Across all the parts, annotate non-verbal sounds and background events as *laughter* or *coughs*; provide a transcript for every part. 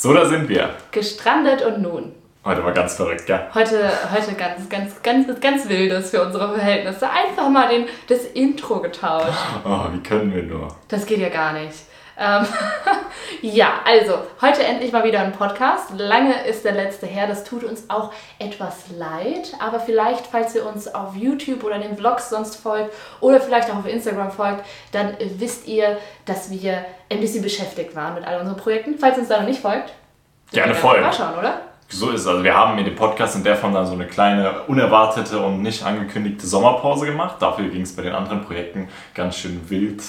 So, da sind wir. Gestrandet und nun. Heute war ganz verrückt, gell? Heute, heute ganz, ganz, ganz, ganz wildes für unsere Verhältnisse. Einfach mal den, das Intro getauscht. Oh, wie können wir nur? Das geht ja gar nicht. Ähm, *laughs* ja, also heute endlich mal wieder ein Podcast. Lange ist der letzte her. Das tut uns auch etwas leid. Aber vielleicht, falls ihr uns auf YouTube oder den Vlogs sonst folgt oder vielleicht auch auf Instagram folgt, dann wisst ihr, dass wir ein bisschen beschäftigt waren mit all unseren Projekten. Falls ihr uns da noch nicht folgt, gerne folgen. Mal schauen, oder? So ist es. Also wir haben mit dem Podcast in der Form dann so eine kleine, unerwartete und nicht angekündigte Sommerpause gemacht. Dafür ging es bei den anderen Projekten ganz schön wild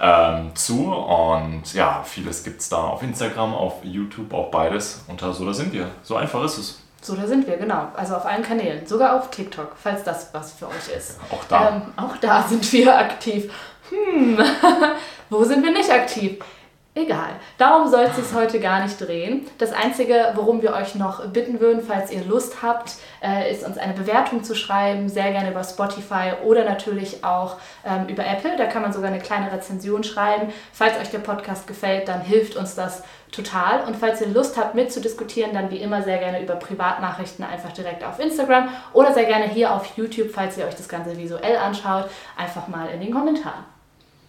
ähm, zu. Und ja, vieles gibt es da auf Instagram, auf YouTube, auch beides. Und so da sind wir. So einfach ist es. So, da sind wir, genau. Also auf allen Kanälen. Sogar auf TikTok, falls das was für euch ist. Auch da. Ähm, auch da sind wir aktiv. Hm, *laughs* wo sind wir nicht aktiv? Egal. Darum soll es sich heute gar nicht drehen. Das Einzige, worum wir euch noch bitten würden, falls ihr Lust habt, äh, ist uns eine Bewertung zu schreiben, sehr gerne über Spotify oder natürlich auch ähm, über Apple. Da kann man sogar eine kleine Rezension schreiben. Falls euch der Podcast gefällt, dann hilft uns das total. Und falls ihr Lust habt mitzudiskutieren, dann wie immer sehr gerne über Privatnachrichten einfach direkt auf Instagram oder sehr gerne hier auf YouTube, falls ihr euch das Ganze visuell anschaut, einfach mal in den Kommentaren.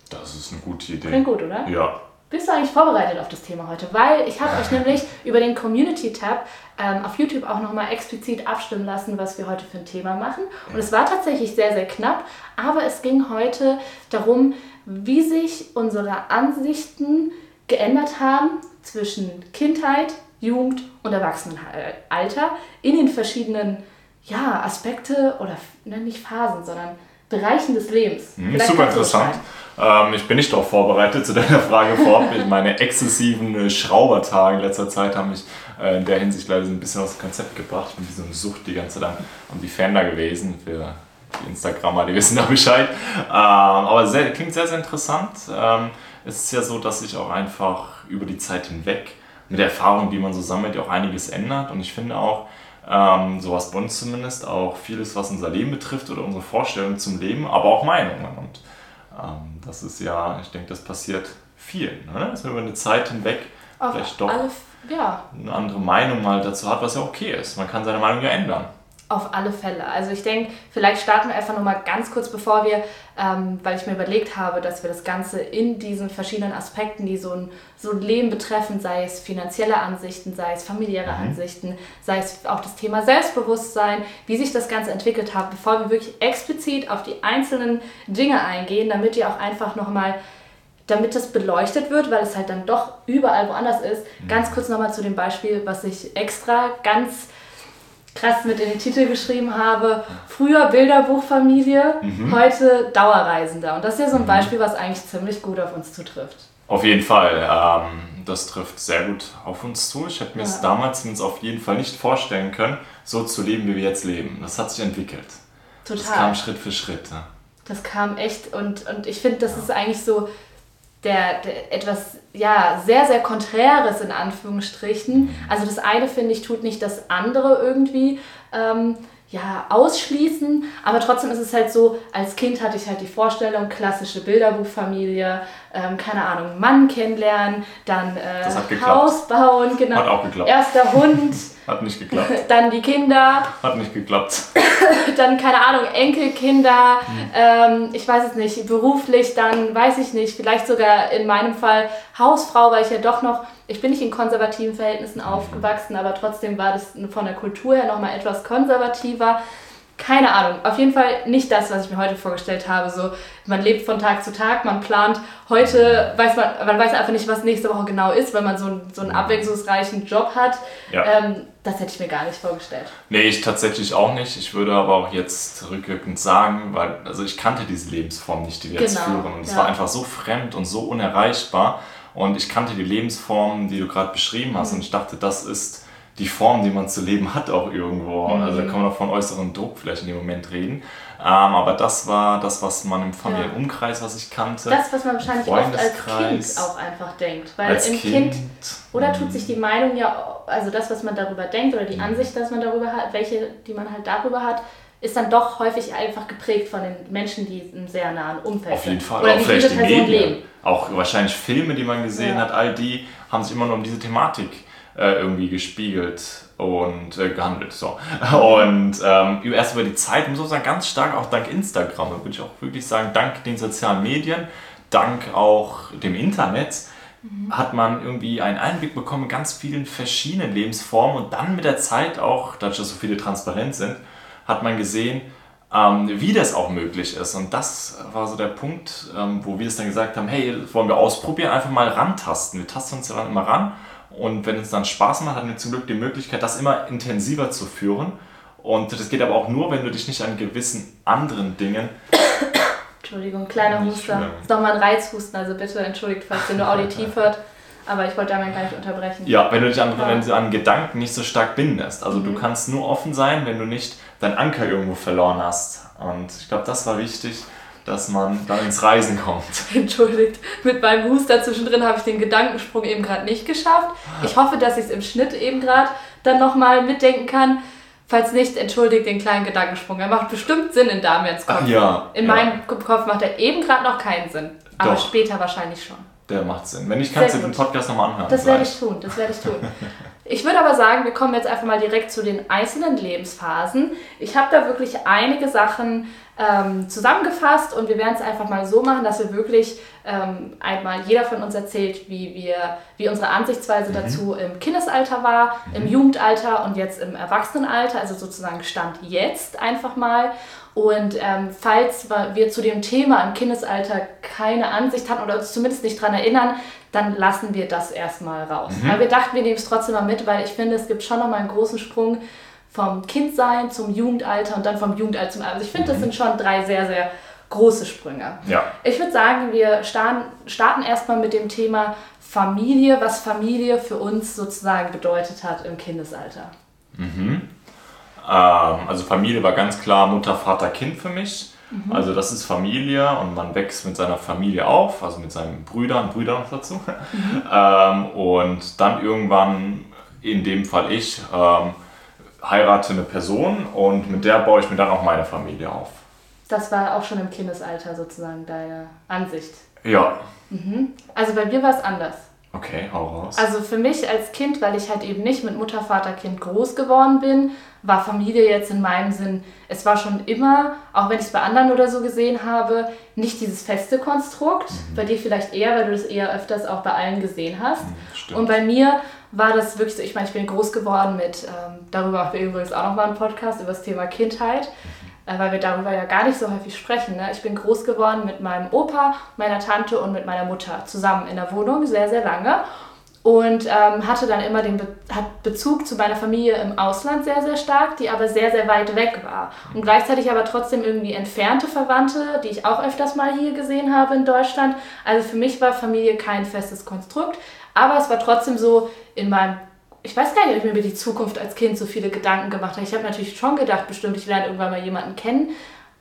Das ist eine gute Idee. Klingt gut, oder? Ja. Bist du eigentlich vorbereitet auf das Thema heute? Weil ich habe euch *laughs* nämlich über den Community-Tab ähm, auf YouTube auch nochmal explizit abstimmen lassen, was wir heute für ein Thema machen. Und es war tatsächlich sehr, sehr knapp, aber es ging heute darum, wie sich unsere Ansichten geändert haben zwischen Kindheit, Jugend und Erwachsenenalter in den verschiedenen ja, Aspekte oder ne, nicht Phasen, sondern Bereichen des Lebens. Mhm, super interessant. Ähm, ich bin nicht darauf vorbereitet zu deiner Frage vorab. Meine exzessiven äh, Schraubertage in letzter Zeit haben mich äh, in der Hinsicht leider so ein bisschen aus dem Konzept gebracht. Ich bin wie so eine Sucht die ganze Zeit um die Fan da gewesen. Für die Instagrammer, die *laughs* wissen da Bescheid. Ähm, aber sehr, klingt sehr, sehr interessant. Ähm, es ist ja so, dass sich auch einfach über die Zeit hinweg mit der Erfahrung, die man so sammelt, auch einiges ändert. Und ich finde auch, ähm, sowas bei uns zumindest, auch vieles, was unser Leben betrifft oder unsere Vorstellungen zum Leben, aber auch Meinungen. Und ähm, das ist ja, ich denke, das passiert vielen, ne? dass man über eine Zeit hinweg Auf vielleicht doch alle, ja. eine andere Meinung mal dazu hat, was ja okay ist. Man kann seine Meinung ja ändern. Auf alle Fälle. Also ich denke, vielleicht starten wir einfach nochmal ganz kurz, bevor wir, ähm, weil ich mir überlegt habe, dass wir das Ganze in diesen verschiedenen Aspekten, die so ein, so ein Leben betreffen, sei es finanzielle Ansichten, sei es familiäre mhm. Ansichten, sei es auch das Thema Selbstbewusstsein, wie sich das Ganze entwickelt hat, bevor wir wirklich explizit auf die einzelnen Dinge eingehen, damit ihr auch einfach nochmal damit das beleuchtet wird, weil es halt dann doch überall woanders ist. Mhm. Ganz kurz nochmal zu dem Beispiel, was ich extra ganz krass mit in den Titel geschrieben habe. Früher Bilderbuchfamilie, mhm. heute Dauerreisender. Und das ist ja so ein mhm. Beispiel, was eigentlich ziemlich gut auf uns zutrifft. Auf jeden Fall. Ähm, das trifft sehr gut auf uns zu. Ich hätte mir es damals auf jeden Fall nicht vorstellen können, so zu leben, wie wir jetzt leben. Das hat sich entwickelt. Total. Das kam Schritt für Schritt. Ja. Das kam echt und, und ich finde, das ja. ist eigentlich so der, der, etwas ja sehr sehr konträres in Anführungsstrichen. Mhm. Also das eine finde ich tut nicht das andere irgendwie ähm, ja ausschließen, aber trotzdem ist es halt so. Als Kind hatte ich halt die Vorstellung klassische Bilderbuchfamilie, ähm, keine Ahnung Mann kennenlernen, dann äh, Haus bauen, genau. Hat auch geklappt. Erster Hund. *laughs* Hat nicht geklappt. *laughs* Dann die Kinder. Hat nicht geklappt. *laughs* dann, keine Ahnung, Enkelkinder. Mhm. Ähm, ich weiß es nicht. Beruflich dann, weiß ich nicht. Vielleicht sogar in meinem Fall Hausfrau, weil ich ja doch noch, ich bin nicht in konservativen Verhältnissen mhm. aufgewachsen, aber trotzdem war das von der Kultur her nochmal etwas konservativer keine Ahnung, auf jeden Fall nicht das, was ich mir heute vorgestellt habe. So, man lebt von Tag zu Tag, man plant. Heute weiß man, man weiß einfach nicht, was nächste Woche genau ist, weil man so, einen, so einen abwechslungsreichen Job hat. Ja. Ähm, das hätte ich mir gar nicht vorgestellt. Nee, ich tatsächlich auch nicht. Ich würde aber auch jetzt rückwirkend sagen, weil also ich kannte diese Lebensform nicht, die wir genau. jetzt führen. Und es ja. war einfach so fremd und so unerreichbar. Und ich kannte die Lebensform, die du gerade beschrieben hast. Mhm. Und ich dachte, das ist die Form, die man zu leben hat, auch irgendwo. Mhm. Also da kann man auch von äußerem Druck vielleicht in dem Moment reden. Ähm, aber das war das, was man im Familienumkreis, was ich kannte. Das, was man wahrscheinlich oft als Kind auch einfach denkt. Weil als im Kind, kind oder tut sich die Meinung ja, also das, was man darüber denkt oder die mhm. Ansicht, dass man darüber hat, welche, die man halt darüber hat, ist dann doch häufig einfach geprägt von den Menschen, die im sehr nahen Umfeld. Auf jeden Fall. Oder auch vielleicht die Medien. Leben. Auch wahrscheinlich Filme, die man gesehen ja. hat, all die haben sich immer nur um diese Thematik äh, irgendwie gespiegelt und äh, gehandelt. So. *laughs* Und ähm, erst über die Zeit, muss ich sagen, ganz stark auch dank Instagram, würde ich auch wirklich sagen, dank den sozialen Medien, dank auch dem Internet, mhm. hat man irgendwie einen Einblick bekommen in ganz vielen verschiedenen Lebensformen und dann mit der Zeit auch, dadurch, dass so viele transparent sind, hat man gesehen, ähm, wie das auch möglich ist. Und das war so der Punkt, ähm, wo wir es dann gesagt haben, hey, wollen wir ausprobieren, einfach mal rantasten. Wir tasten uns ja dann immer ran und wenn es dann Spaß macht, haben wir zum Glück die Möglichkeit, das immer intensiver zu führen. Und das geht aber auch nur, wenn du dich nicht an gewissen anderen Dingen *coughs* Entschuldigung, kleiner Huster. Das ist nochmal ein Reizhusten, also bitte entschuldigt, falls ihr nur auditiv *laughs* hört. Aber ich wollte damit gar nicht unterbrechen. Ja, wenn du dich an, ja. wenn du an Gedanken nicht so stark bindest. Also mhm. du kannst nur offen sein, wenn du nicht deinen Anker irgendwo verloren hast. Und ich glaube, das war wichtig, dass man dann ins Reisen kommt. *laughs* Entschuldigt, mit meinem Huster zwischendrin habe ich den Gedankensprung eben gerade nicht geschafft. Ich hoffe, dass ich es im Schnitt eben gerade dann nochmal mitdenken kann. Falls nicht, entschuldigt den kleinen Gedankensprung. Er macht bestimmt Sinn in Damians Kopf. Ach, ja, in ja. meinem Kopf macht er eben gerade noch keinen Sinn. Aber Doch. später wahrscheinlich schon. Der macht Sinn. Wenn nicht, kannst du den Podcast nochmal anhören. Das werde ich tun, das werde ich tun. *laughs* Ich würde aber sagen, wir kommen jetzt einfach mal direkt zu den einzelnen Lebensphasen. Ich habe da wirklich einige Sachen ähm, zusammengefasst und wir werden es einfach mal so machen, dass wir wirklich ähm, einmal jeder von uns erzählt, wie, wir, wie unsere Ansichtsweise mhm. dazu im Kindesalter war, mhm. im Jugendalter und jetzt im Erwachsenenalter, also sozusagen Stand jetzt einfach mal. Und ähm, falls wir zu dem Thema im Kindesalter keine Ansicht hatten oder uns zumindest nicht daran erinnern, dann lassen wir das erstmal raus. Mhm. Aber wir dachten, wir nehmen es trotzdem mal mit, weil ich finde, es gibt schon nochmal einen großen Sprung vom Kindsein zum Jugendalter und dann vom Jugendalter zum Alter. Also ich finde, das mhm. sind schon drei sehr, sehr große Sprünge. Ja. Ich würde sagen, wir starten, starten erstmal mit dem Thema Familie, was Familie für uns sozusagen bedeutet hat im Kindesalter. Mhm. Ähm, also Familie war ganz klar Mutter, Vater, Kind für mich. Mhm. Also das ist Familie und man wächst mit seiner Familie auf, also mit seinen Brüdern, Brüdern noch dazu. Mhm. *laughs* ähm, und dann irgendwann, in dem Fall ich, ähm, heirate eine Person und mit der baue ich mir dann auch meine Familie auf. Das war auch schon im Kindesalter sozusagen deine Ansicht. Ja. Mhm. Also bei mir war es anders. Okay, hau raus. Also für mich als Kind, weil ich halt eben nicht mit Mutter, Vater, Kind groß geworden bin, war Familie jetzt in meinem Sinn, es war schon immer, auch wenn ich es bei anderen oder so gesehen habe, nicht dieses feste Konstrukt. Mhm. Bei dir vielleicht eher, weil du das eher öfters auch bei allen gesehen hast. Mhm, Und bei mir war das wirklich so, ich meine, ich bin groß geworden mit, ähm, darüber machen wir übrigens auch nochmal einen Podcast über das Thema Kindheit. Äh, weil wir darüber ja gar nicht so häufig sprechen. Ne? Ich bin groß geworden mit meinem Opa, meiner Tante und mit meiner Mutter zusammen in der Wohnung, sehr, sehr lange. Und ähm, hatte dann immer den Be hat Bezug zu meiner Familie im Ausland sehr, sehr stark, die aber sehr, sehr weit weg war. Und gleichzeitig aber trotzdem irgendwie entfernte Verwandte, die ich auch öfters mal hier gesehen habe in Deutschland. Also für mich war Familie kein festes Konstrukt, aber es war trotzdem so in meinem ich weiß gar nicht, ob ich mir über die Zukunft als Kind so viele Gedanken gemacht habe. Ich habe natürlich schon gedacht, bestimmt, ich lerne irgendwann mal jemanden kennen,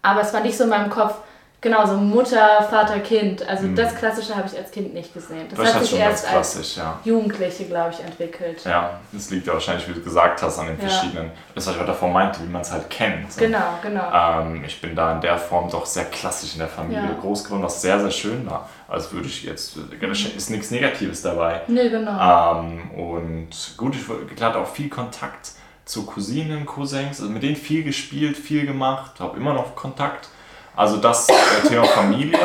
aber es war nicht so in meinem Kopf, Genau, so Mutter, Vater, Kind. Also mhm. das Klassische habe ich als Kind nicht gesehen. Das, das hat sich erst als ja. Jugendliche, glaube ich, entwickelt. Ja, das liegt ja wahrscheinlich, wie du gesagt hast, an den ja. verschiedenen, das, was ich davor meinte, wie man es halt kennt. Genau, genau. Ähm, ich bin da in der Form doch sehr klassisch in der Familie ja. groß geworden, was sehr, sehr schön war. Also würde ich jetzt, ist nichts Negatives dabei. Nee, genau. Ähm, und gut, ich hatte auch viel Kontakt zu Cousinen, Cousins, also mit denen viel gespielt, viel gemacht, habe immer noch Kontakt. Also das äh, Thema Familie,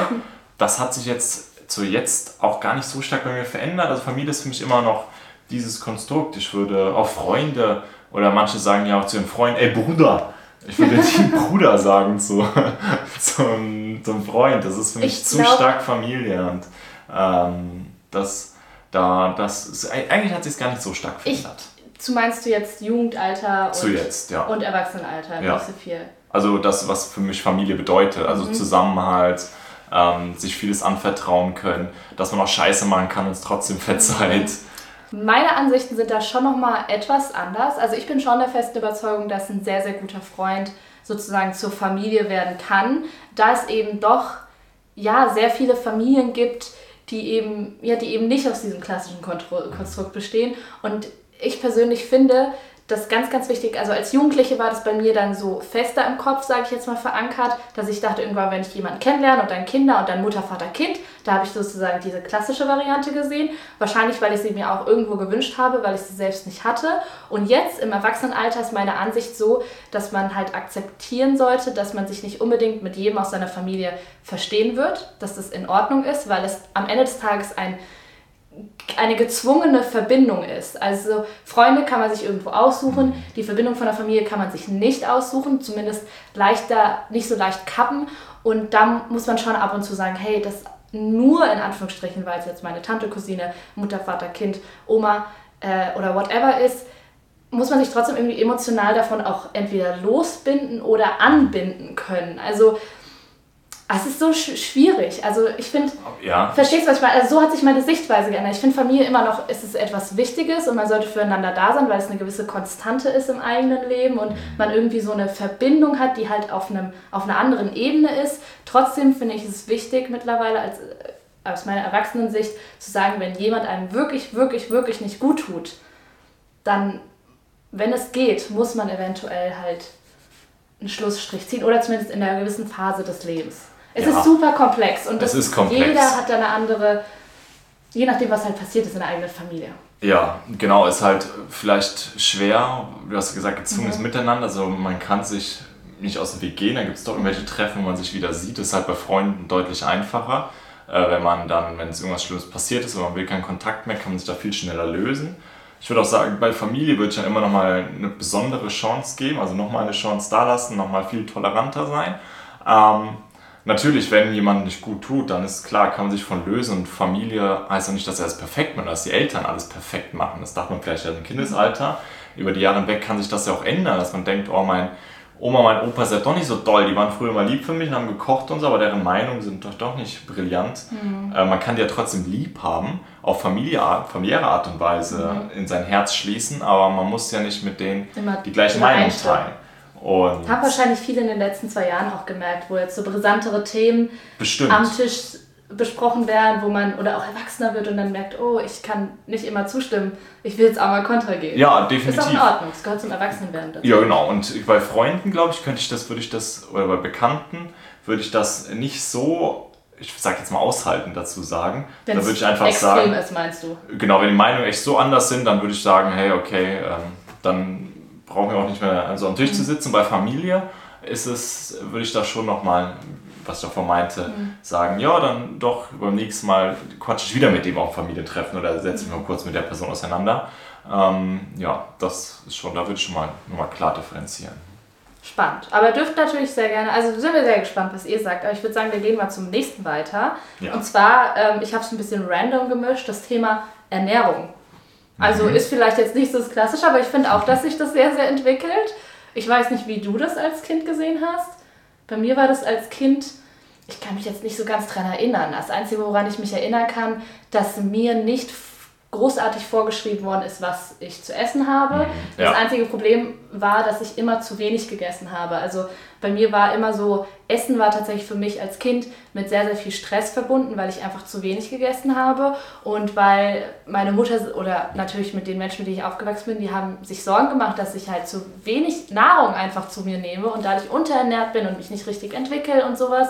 das hat sich jetzt zu jetzt auch gar nicht so stark bei mir verändert. Also Familie ist für mich immer noch dieses Konstrukt. Ich würde auch Freunde oder manche sagen ja auch zu ihren Freunden, ey Bruder. Ich würde nicht *laughs* Bruder sagen zu, *laughs* zum, zum Freund. Das ist für mich ich zu glaub, stark Familie. Und ähm, das, da, das ist, eigentlich hat sich es gar nicht so stark verändert. Ich, zu meinst du jetzt Jugendalter und, zu jetzt, ja. und Erwachsenenalter, ja. nicht so viel? Also das, was für mich Familie bedeutet. Also mhm. Zusammenhalt, ähm, sich vieles anvertrauen können, dass man auch Scheiße machen kann und es trotzdem verzeiht. Meine Ansichten sind da schon nochmal etwas anders. Also ich bin schon der festen Überzeugung, dass ein sehr, sehr guter Freund sozusagen zur Familie werden kann, da es eben doch ja sehr viele Familien gibt, die eben, ja, die eben nicht aus diesem klassischen Konstrukt bestehen. Und ich persönlich finde, das ist ganz, ganz wichtig. Also als Jugendliche war das bei mir dann so fester im Kopf, sage ich jetzt mal, verankert, dass ich dachte, irgendwann, wenn ich jemanden kennenlerne und dann Kinder und dann Mutter, Vater, Kind, da habe ich sozusagen diese klassische Variante gesehen. Wahrscheinlich, weil ich sie mir auch irgendwo gewünscht habe, weil ich sie selbst nicht hatte. Und jetzt im Erwachsenenalter ist meine Ansicht so, dass man halt akzeptieren sollte, dass man sich nicht unbedingt mit jedem aus seiner Familie verstehen wird, dass das in Ordnung ist, weil es am Ende des Tages ein eine gezwungene Verbindung ist. Also Freunde kann man sich irgendwo aussuchen, die Verbindung von der Familie kann man sich nicht aussuchen, zumindest leichter, nicht so leicht kappen. Und da muss man schon ab und zu sagen, hey, das nur in Anführungsstrichen, weil es jetzt meine Tante, Cousine, Mutter, Vater, Kind, Oma äh, oder whatever ist, muss man sich trotzdem irgendwie emotional davon auch entweder losbinden oder anbinden können. Also es ist so sch schwierig. Also ich finde, ja. verstehst du, was ich meine? Also so hat sich meine Sichtweise geändert. Ich finde Familie immer noch ist es etwas Wichtiges und man sollte füreinander da sein, weil es eine gewisse Konstante ist im eigenen Leben und man irgendwie so eine Verbindung hat, die halt auf, einem, auf einer anderen Ebene ist. Trotzdem finde ich es wichtig mittlerweile als, aus meiner Erwachsenensicht zu sagen, wenn jemand einem wirklich, wirklich, wirklich nicht gut tut, dann, wenn es geht, muss man eventuell halt einen Schlussstrich ziehen oder zumindest in einer gewissen Phase des Lebens. Es ja. ist super komplex und das, komplex. jeder hat da eine andere, je nachdem, was halt passiert ist in der eigenen Familie. Ja, genau, ist halt vielleicht schwer, du hast gesagt, gezwungenes mhm. Miteinander, also man kann sich nicht aus dem Weg gehen, dann gibt es doch irgendwelche Treffen, wo man sich wieder sieht, das ist halt bei Freunden deutlich einfacher, äh, wenn man dann, wenn es irgendwas Schlimmes passiert ist und man will keinen Kontakt mehr, kann man sich da viel schneller lösen. Ich würde auch sagen, bei Familie würde ich dann immer nochmal eine besondere Chance geben, also nochmal eine Chance da lassen, nochmal viel toleranter sein. Ähm, Natürlich, wenn jemand nicht gut tut, dann ist klar, kann man sich von lösen. Und Familie heißt ja nicht, dass er es perfekt macht, dass die Eltern alles perfekt machen. Das dachte man vielleicht ja im Kindesalter. Über die Jahre hinweg kann sich das ja auch ändern, dass man denkt, oh, mein Oma, mein Opa sind doch nicht so doll. Die waren früher mal lieb für mich und haben gekocht und so, aber deren Meinungen sind doch, doch nicht brillant. Mhm. Äh, man kann die ja trotzdem lieb haben, auf familiäre, familiäre Art und Weise mhm. in sein Herz schließen, aber man muss ja nicht mit denen Immer die gleiche Meinung teilen. Und Haben wahrscheinlich viele in den letzten zwei Jahren auch gemerkt, wo jetzt so brisantere Themen bestimmt. am Tisch besprochen werden, wo man oder auch erwachsener wird und dann merkt, oh, ich kann nicht immer zustimmen, ich will jetzt auch mal Kontra geben. Ja, definitiv. Ist auch in Ordnung, es gehört zum Erwachsenenwerden dazu. Ja, genau. Und bei Freunden, glaube ich, könnte ich das, würde ich das, oder bei Bekannten, würde ich das nicht so, ich sag jetzt mal aushalten dazu sagen. Wenn da würde ich einfach extrem sagen. ist, meinst du? Genau, wenn die Meinungen echt so anders sind, dann würde ich sagen, hey, okay, ähm, dann brauchen wir auch nicht mehr so am Tisch zu sitzen. Bei Familie ist es, würde ich da schon nochmal, was ich davor meinte, mhm. sagen, ja, dann doch beim nächsten Mal quatsche ich wieder mit dem auf Familientreffen oder setze mich mal kurz mit der Person auseinander. Ähm, ja, das ist schon, da würde ich schon mal, mal klar differenzieren. Spannend. Aber dürft natürlich sehr gerne, also sind wir sehr gespannt, was ihr sagt. Aber ich würde sagen, wir gehen mal zum nächsten weiter. Ja. Und zwar, ähm, ich habe es ein bisschen random gemischt, das Thema Ernährung. Also mhm. ist vielleicht jetzt nicht so das Klassische, aber ich finde auch, dass sich das sehr, sehr entwickelt. Ich weiß nicht, wie du das als Kind gesehen hast. Bei mir war das als Kind, ich kann mich jetzt nicht so ganz dran erinnern. Das Einzige, woran ich mich erinnern kann, dass mir nicht großartig vorgeschrieben worden ist, was ich zu essen habe. Mhm, ja. Das einzige Problem war, dass ich immer zu wenig gegessen habe. Also bei mir war immer so, Essen war tatsächlich für mich als Kind mit sehr, sehr viel Stress verbunden, weil ich einfach zu wenig gegessen habe und weil meine Mutter oder natürlich mit den Menschen, mit denen ich aufgewachsen bin, die haben sich Sorgen gemacht, dass ich halt zu wenig Nahrung einfach zu mir nehme und dadurch unterernährt bin und mich nicht richtig entwickle und sowas.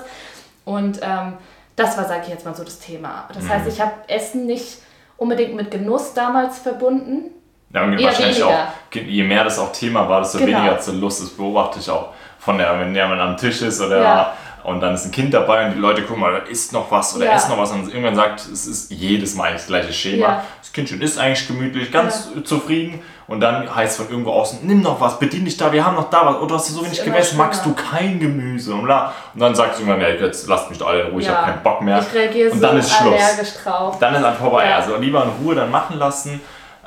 Und ähm, das war, sage ich jetzt mal, so das Thema. Das mhm. heißt, ich habe Essen nicht unbedingt mit Genuss damals verbunden. Ja, und wahrscheinlich weniger. auch, je mehr das auch Thema war, desto genau. weniger zur Lust. Das beobachte ich auch von der, wenn jemand am Tisch ist oder ja. und dann ist ein Kind dabei und die Leute gucken mal, da ist noch was oder ja. isst noch was und irgendwann sagt, es ist jedes Mal das gleiche Schema. Ja. Das Kindchen ist eigentlich gemütlich, ganz zufrieden und dann heißt es von irgendwo außen, nimm noch was, bedien dich da, wir haben noch da was, oder oh, hast du so wenig gegessen, magst du kein Gemüse und bla. Und dann sagt sie irgendwann, ja, jetzt lasst mich alle in Ruhe, ich habe keinen Bock mehr. Ich reagiere und dann so ist Schluss. Drauf. Dann ist einfach vorbei. Also lieber in Ruhe dann machen lassen.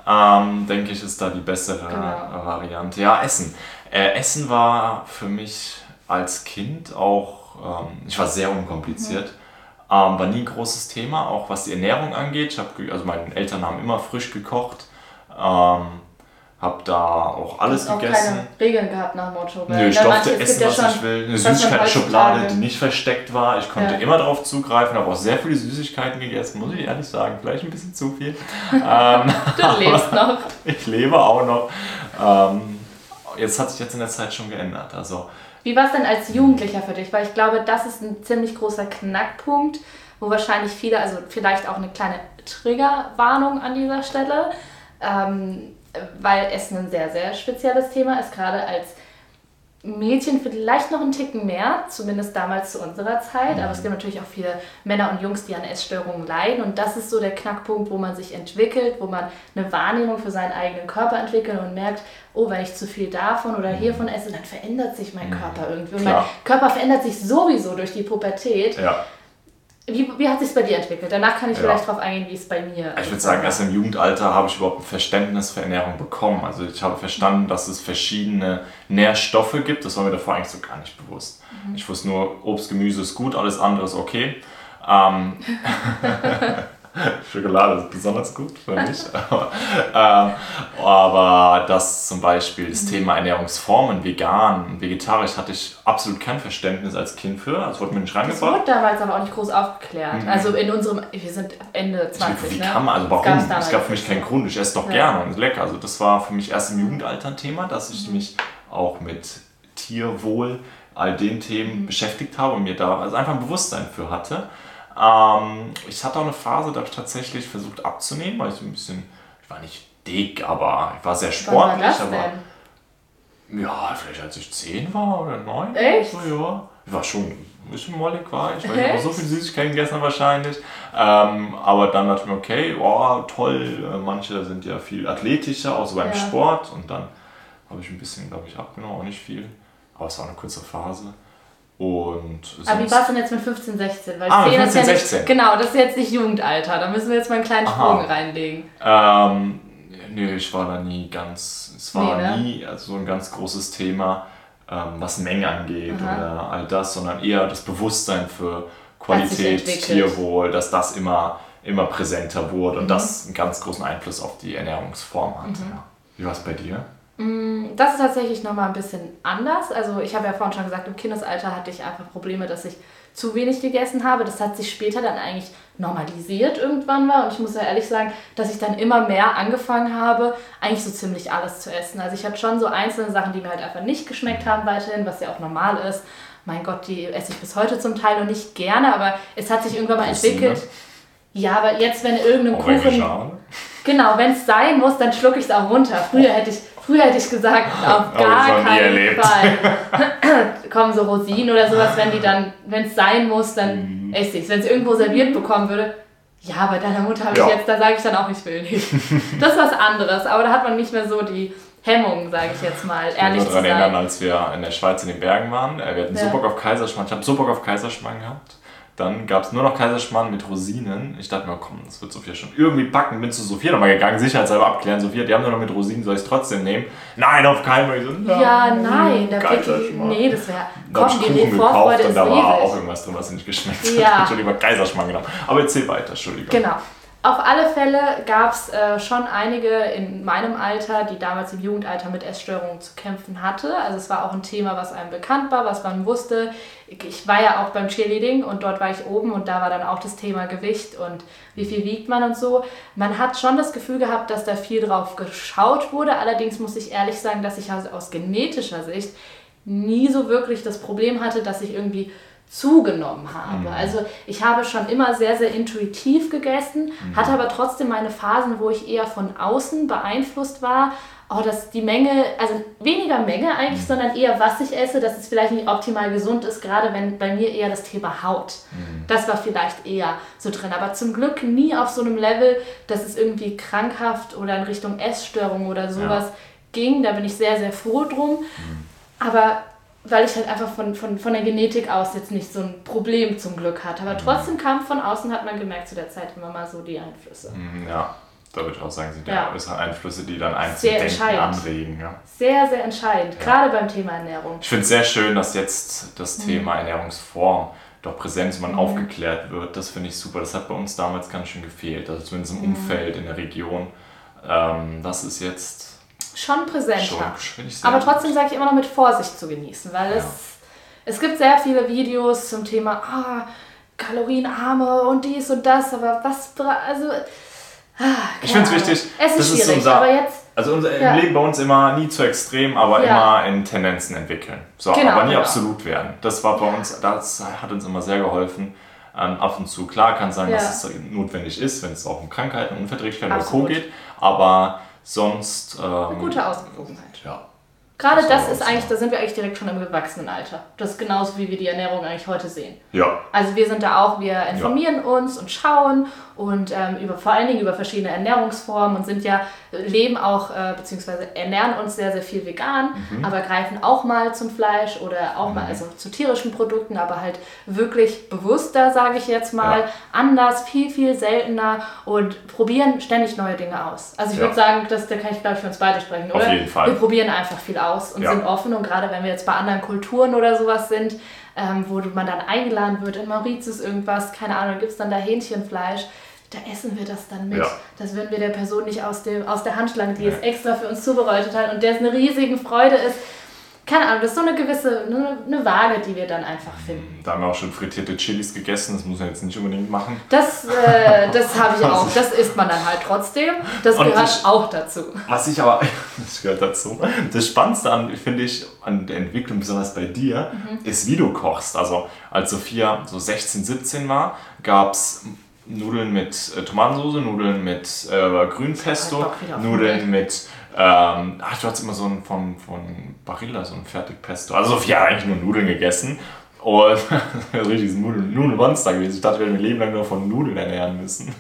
Ähm, denke ich, ist da die bessere genau. Variante. Ja, Essen. Äh, Essen war für mich als Kind auch, ähm, ich war sehr unkompliziert. Mhm. Ähm, war nie ein großes Thema, auch was die Ernährung angeht. Ich hab, also meine Eltern haben immer frisch gekocht. Ähm, habe da auch alles auch gegessen. keine Regeln gehabt nach Motto. Nö, ich durfte essen, was ich will. Eine Süßigkeiten-Schublade, die nicht versteckt war. Ich konnte ja. immer darauf zugreifen, habe auch sehr viele Süßigkeiten gegessen, muss ich ehrlich sagen. Vielleicht ein bisschen zu viel. ähm, *laughs* du lebst *laughs* noch. Ich lebe auch noch. Ähm, jetzt hat sich jetzt in der Zeit schon geändert. Also, Wie war es denn als Jugendlicher für dich? Weil ich glaube, das ist ein ziemlich großer Knackpunkt, wo wahrscheinlich viele, also vielleicht auch eine kleine Triggerwarnung an dieser Stelle, ähm, weil Essen ein sehr, sehr spezielles Thema ist, gerade als Mädchen vielleicht noch einen Ticken mehr, zumindest damals zu unserer Zeit. Aber es gibt natürlich auch viele Männer und Jungs, die an Essstörungen leiden. Und das ist so der Knackpunkt, wo man sich entwickelt, wo man eine Wahrnehmung für seinen eigenen Körper entwickelt und merkt, oh, wenn ich zu viel davon oder hiervon esse, dann verändert sich mein mhm. Körper irgendwie. Und mein Körper verändert sich sowieso durch die Pubertät. Ja. Wie, wie hat sich bei dir entwickelt? Danach kann ich ja. vielleicht darauf eingehen, wie es bei mir Ich würde sagen, erst im Jugendalter habe ich überhaupt ein Verständnis für Ernährung bekommen. Also ich habe verstanden, dass es verschiedene Nährstoffe gibt. Das war mir davor eigentlich so gar nicht bewusst. Mhm. Ich wusste nur, Obst, Gemüse ist gut, alles andere ist okay. Ähm, *laughs* *laughs* *laughs* Schokolade ist besonders gut für mich. *laughs* ähm, aber das zum Beispiel, das Thema Ernährungsformen, vegan und vegetarisch, hatte ich absolut kein Verständnis als Kind für. Das wurde mir nicht reingebracht. Das wurde damals aber auch nicht groß aufgeklärt. Mhm. Also in unserem, wir sind Ende 20. Wie ne? kann man, also warum? Es gab für mich keinen Grund. Ich esse doch ja. gerne und ist lecker. Also das war für mich erst im Jugendalter ein Thema, dass ich mhm. mich auch mit Tierwohl, all den Themen mhm. beschäftigt habe und mir da also einfach ein Bewusstsein für hatte. Ähm, ich hatte auch eine Phase, da habe ich tatsächlich versucht abzunehmen, weil ich so ein bisschen, ich war nicht dick, aber ich war sehr sportlich. War aber denn? ja, vielleicht als ich zehn war oder neun. Echt? So, ja. Ich war schon ein bisschen mollig war ich, weil ich auch so viel Süßigkeiten gegessen habe wahrscheinlich. Ähm, aber dann dachte ich mir, okay, oh, toll, äh, manche sind ja viel athletischer, auch so beim ja. Sport. Und dann habe ich ein bisschen, glaube ich, abgenommen, auch nicht viel. Aber es war eine kurze Phase. Und Aber wie war es denn jetzt mit 15, 16? Weil ah, 15, ja 16. Nicht, genau, das ist jetzt nicht Jugendalter. Da müssen wir jetzt mal einen kleinen Aha. Sprung reinlegen. Ähm, nee, ich war da nie ganz. Es war nee, ne? nie also so ein ganz großes Thema, ähm, was Menge angeht Aha. oder all das, sondern eher das Bewusstsein für Qualität, Tierwohl, dass das immer, immer präsenter wurde und mhm. das einen ganz großen Einfluss auf die Ernährungsform hat. Mhm. Ja. Wie war es bei dir? Mm, das ist tatsächlich nochmal ein bisschen anders. Also ich habe ja vorhin schon gesagt, im Kindesalter hatte ich einfach Probleme, dass ich zu wenig gegessen habe. Das hat sich später dann eigentlich normalisiert irgendwann war. Und ich muss ja ehrlich sagen, dass ich dann immer mehr angefangen habe, eigentlich so ziemlich alles zu essen. Also ich hatte schon so einzelne Sachen, die mir halt einfach nicht geschmeckt haben weiterhin, was ja auch normal ist. Mein Gott, die esse ich bis heute zum Teil noch nicht gerne, aber es hat sich irgendwann mal entwickelt. Ja, aber jetzt, wenn irgendein Kuchen... Genau, wenn es sein muss, dann schlucke ich es auch runter. Früher hätte ich Früher hätte ich gesagt, *laughs* auf gar keinen Fall. *laughs* Kommen so Rosinen oder sowas, wenn die dann, wenn es sein muss, dann mhm. esse ich es. Wenn es irgendwo serviert bekommen würde, ja, bei deiner Mutter habe ich jetzt, da sage ich dann auch, ich will nicht. *laughs* Das ist was anderes, aber da hat man nicht mehr so die Hemmungen, sage ich jetzt mal, ich ehrlich zu sein. Ich erinnern, als wir in der Schweiz in den Bergen waren, wir hatten ja. so Bock auf Kaiserschmarrn. Ich habe so Bock auf Kaiserschmarrn gehabt. Dann gab es nur noch Kaiserschmarrn mit Rosinen. Ich dachte mir, komm, das wird Sophia schon irgendwie packen. Bin zu Sophia nochmal gegangen, sicherheitshalber abklären. Sophia, die haben nur noch mit Rosinen, soll ich es trotzdem nehmen? Nein, auf keinen Fall. So, ja, nein, da bitte, nee, das wäre, komm, die Vorfreude ist Da war auch irgendwas drin, was nicht geschmeckt hat. Ja. Ich hätte lieber Kaiserschmarrn genommen. Aber erzähl weiter, Entschuldigung. Genau. Auf alle Fälle gab es äh, schon einige in meinem Alter, die damals im Jugendalter mit Essstörungen zu kämpfen hatte. Also es war auch ein Thema, was einem bekannt war, was man wusste. Ich war ja auch beim Cheerleading und dort war ich oben und da war dann auch das Thema Gewicht und wie viel wiegt man und so. Man hat schon das Gefühl gehabt, dass da viel drauf geschaut wurde. Allerdings muss ich ehrlich sagen, dass ich aus genetischer Sicht nie so wirklich das Problem hatte, dass ich irgendwie zugenommen habe. Mhm. Also ich habe schon immer sehr, sehr intuitiv gegessen, mhm. hatte aber trotzdem meine Phasen, wo ich eher von außen beeinflusst war. Oh, dass die Menge, also weniger Menge eigentlich, mhm. sondern eher was ich esse, dass es vielleicht nicht optimal gesund ist, gerade wenn bei mir eher das Thema Haut. Mhm. Das war vielleicht eher so drin. Aber zum Glück nie auf so einem Level, dass es irgendwie krankhaft oder in Richtung Essstörung oder sowas ja. ging. Da bin ich sehr, sehr froh drum. Mhm. Aber weil ich halt einfach von, von, von der Genetik aus jetzt nicht so ein Problem zum Glück hatte. Aber mhm. trotzdem kam von außen, hat man gemerkt zu der Zeit immer mal so die Einflüsse. Mhm, ja, da würde ich auch sagen, sind ja, ja Einflüsse, die dann einen sehr zum Denken anregen. Ja. Sehr, sehr entscheidend, ja. gerade beim Thema Ernährung. Ich finde es sehr schön, dass jetzt das mhm. Thema Ernährungsform doch präsent ist, man mhm. aufgeklärt wird. Das finde ich super. Das hat bei uns damals ganz schön gefehlt. Also zumindest im mhm. Umfeld, in der Region. Ähm, das ist jetzt schon präsenter. Schon, Aber trotzdem sage ich immer noch mit Vorsicht zu genießen, weil Ja. es, es gibt sehr viele Videos zum Thema ah, kalorienarme und dies und das, aber was, also, ah, Ich finde es wichtig. Es ist das schwierig, unser, aber jetzt, Also unser, Ja. im Leben bei uns immer nie zu extrem, aber Ja. immer in Tendenzen entwickeln. So, Genau, aber nie genau. absolut werden. Das war bei uns, das hat uns immer sehr geholfen. Ähm, ab und zu, klar kann sein, Ja. dass es notwendig ist, wenn es auch um Krankheiten, Unverträglichkeiten oder Co. Geht. Aber sonst. Ähm, eine gute Ausgewogenheit. Ja. Gerade Das das ist eigentlich, da sind wir eigentlich direkt schon im Erwachsenenalter. Das ist genauso, wie wir die Ernährung eigentlich heute sehen. Ja. Also wir sind da auch, wir informieren uns und schauen und ähm, über, vor allen Dingen über verschiedene Ernährungsformen und sind ja, leben auch, äh, beziehungsweise ernähren uns sehr, sehr viel vegan, Mhm. aber greifen auch mal zum Fleisch oder auch mal also zu tierischen Produkten, aber halt wirklich bewusster, sage ich jetzt mal, Ja. anders, viel, viel seltener und probieren ständig neue Dinge aus. Also ich Ja. würde sagen, das, da kann ich glaube ich für uns beide sprechen, Auf oder? jeden Fall. Wir probieren einfach viel aus und Ja. sind offen und gerade wenn wir jetzt bei anderen Kulturen oder sowas sind, ähm, wo man dann eingeladen wird, in Mauritius irgendwas, keine Ahnung, gibt es dann da Hähnchenfleisch, da essen wir das dann mit. Ja. Das würden wir der Person nicht aus, dem, aus der Hand schlagen, die es extra für uns zubereitet hat und der es eine riesige Freude ist. Keine Ahnung, das ist so eine gewisse, eine, eine Waage, die wir dann einfach finden. Da haben wir auch schon frittierte Chilis gegessen, das muss man jetzt nicht unbedingt machen. Das, äh, *laughs* das habe ich auch. Das isst man dann halt trotzdem. Das Und gehört ich- auch dazu. Was ich aber, *laughs* das gehört dazu, das Spannendste an, finde ich, an der Entwicklung, besonders bei dir, Mhm. ist, wie du kochst. Also, als Sophia so 16, 17 war, gab es Nudeln mit äh, Tomatensauce, Nudeln mit äh, Grünpesto, Nudeln mit, ähm, ach, du hast immer so ein von, von Barilla, so ein Fertigpesto. Also, Sophia hat eigentlich nur Nudeln gegessen. Und *laughs* das ist richtig ein Nudel- Nudelmonster gewesen. Ich dachte, wir werden mein Leben lang nur von Nudeln ernähren müssen.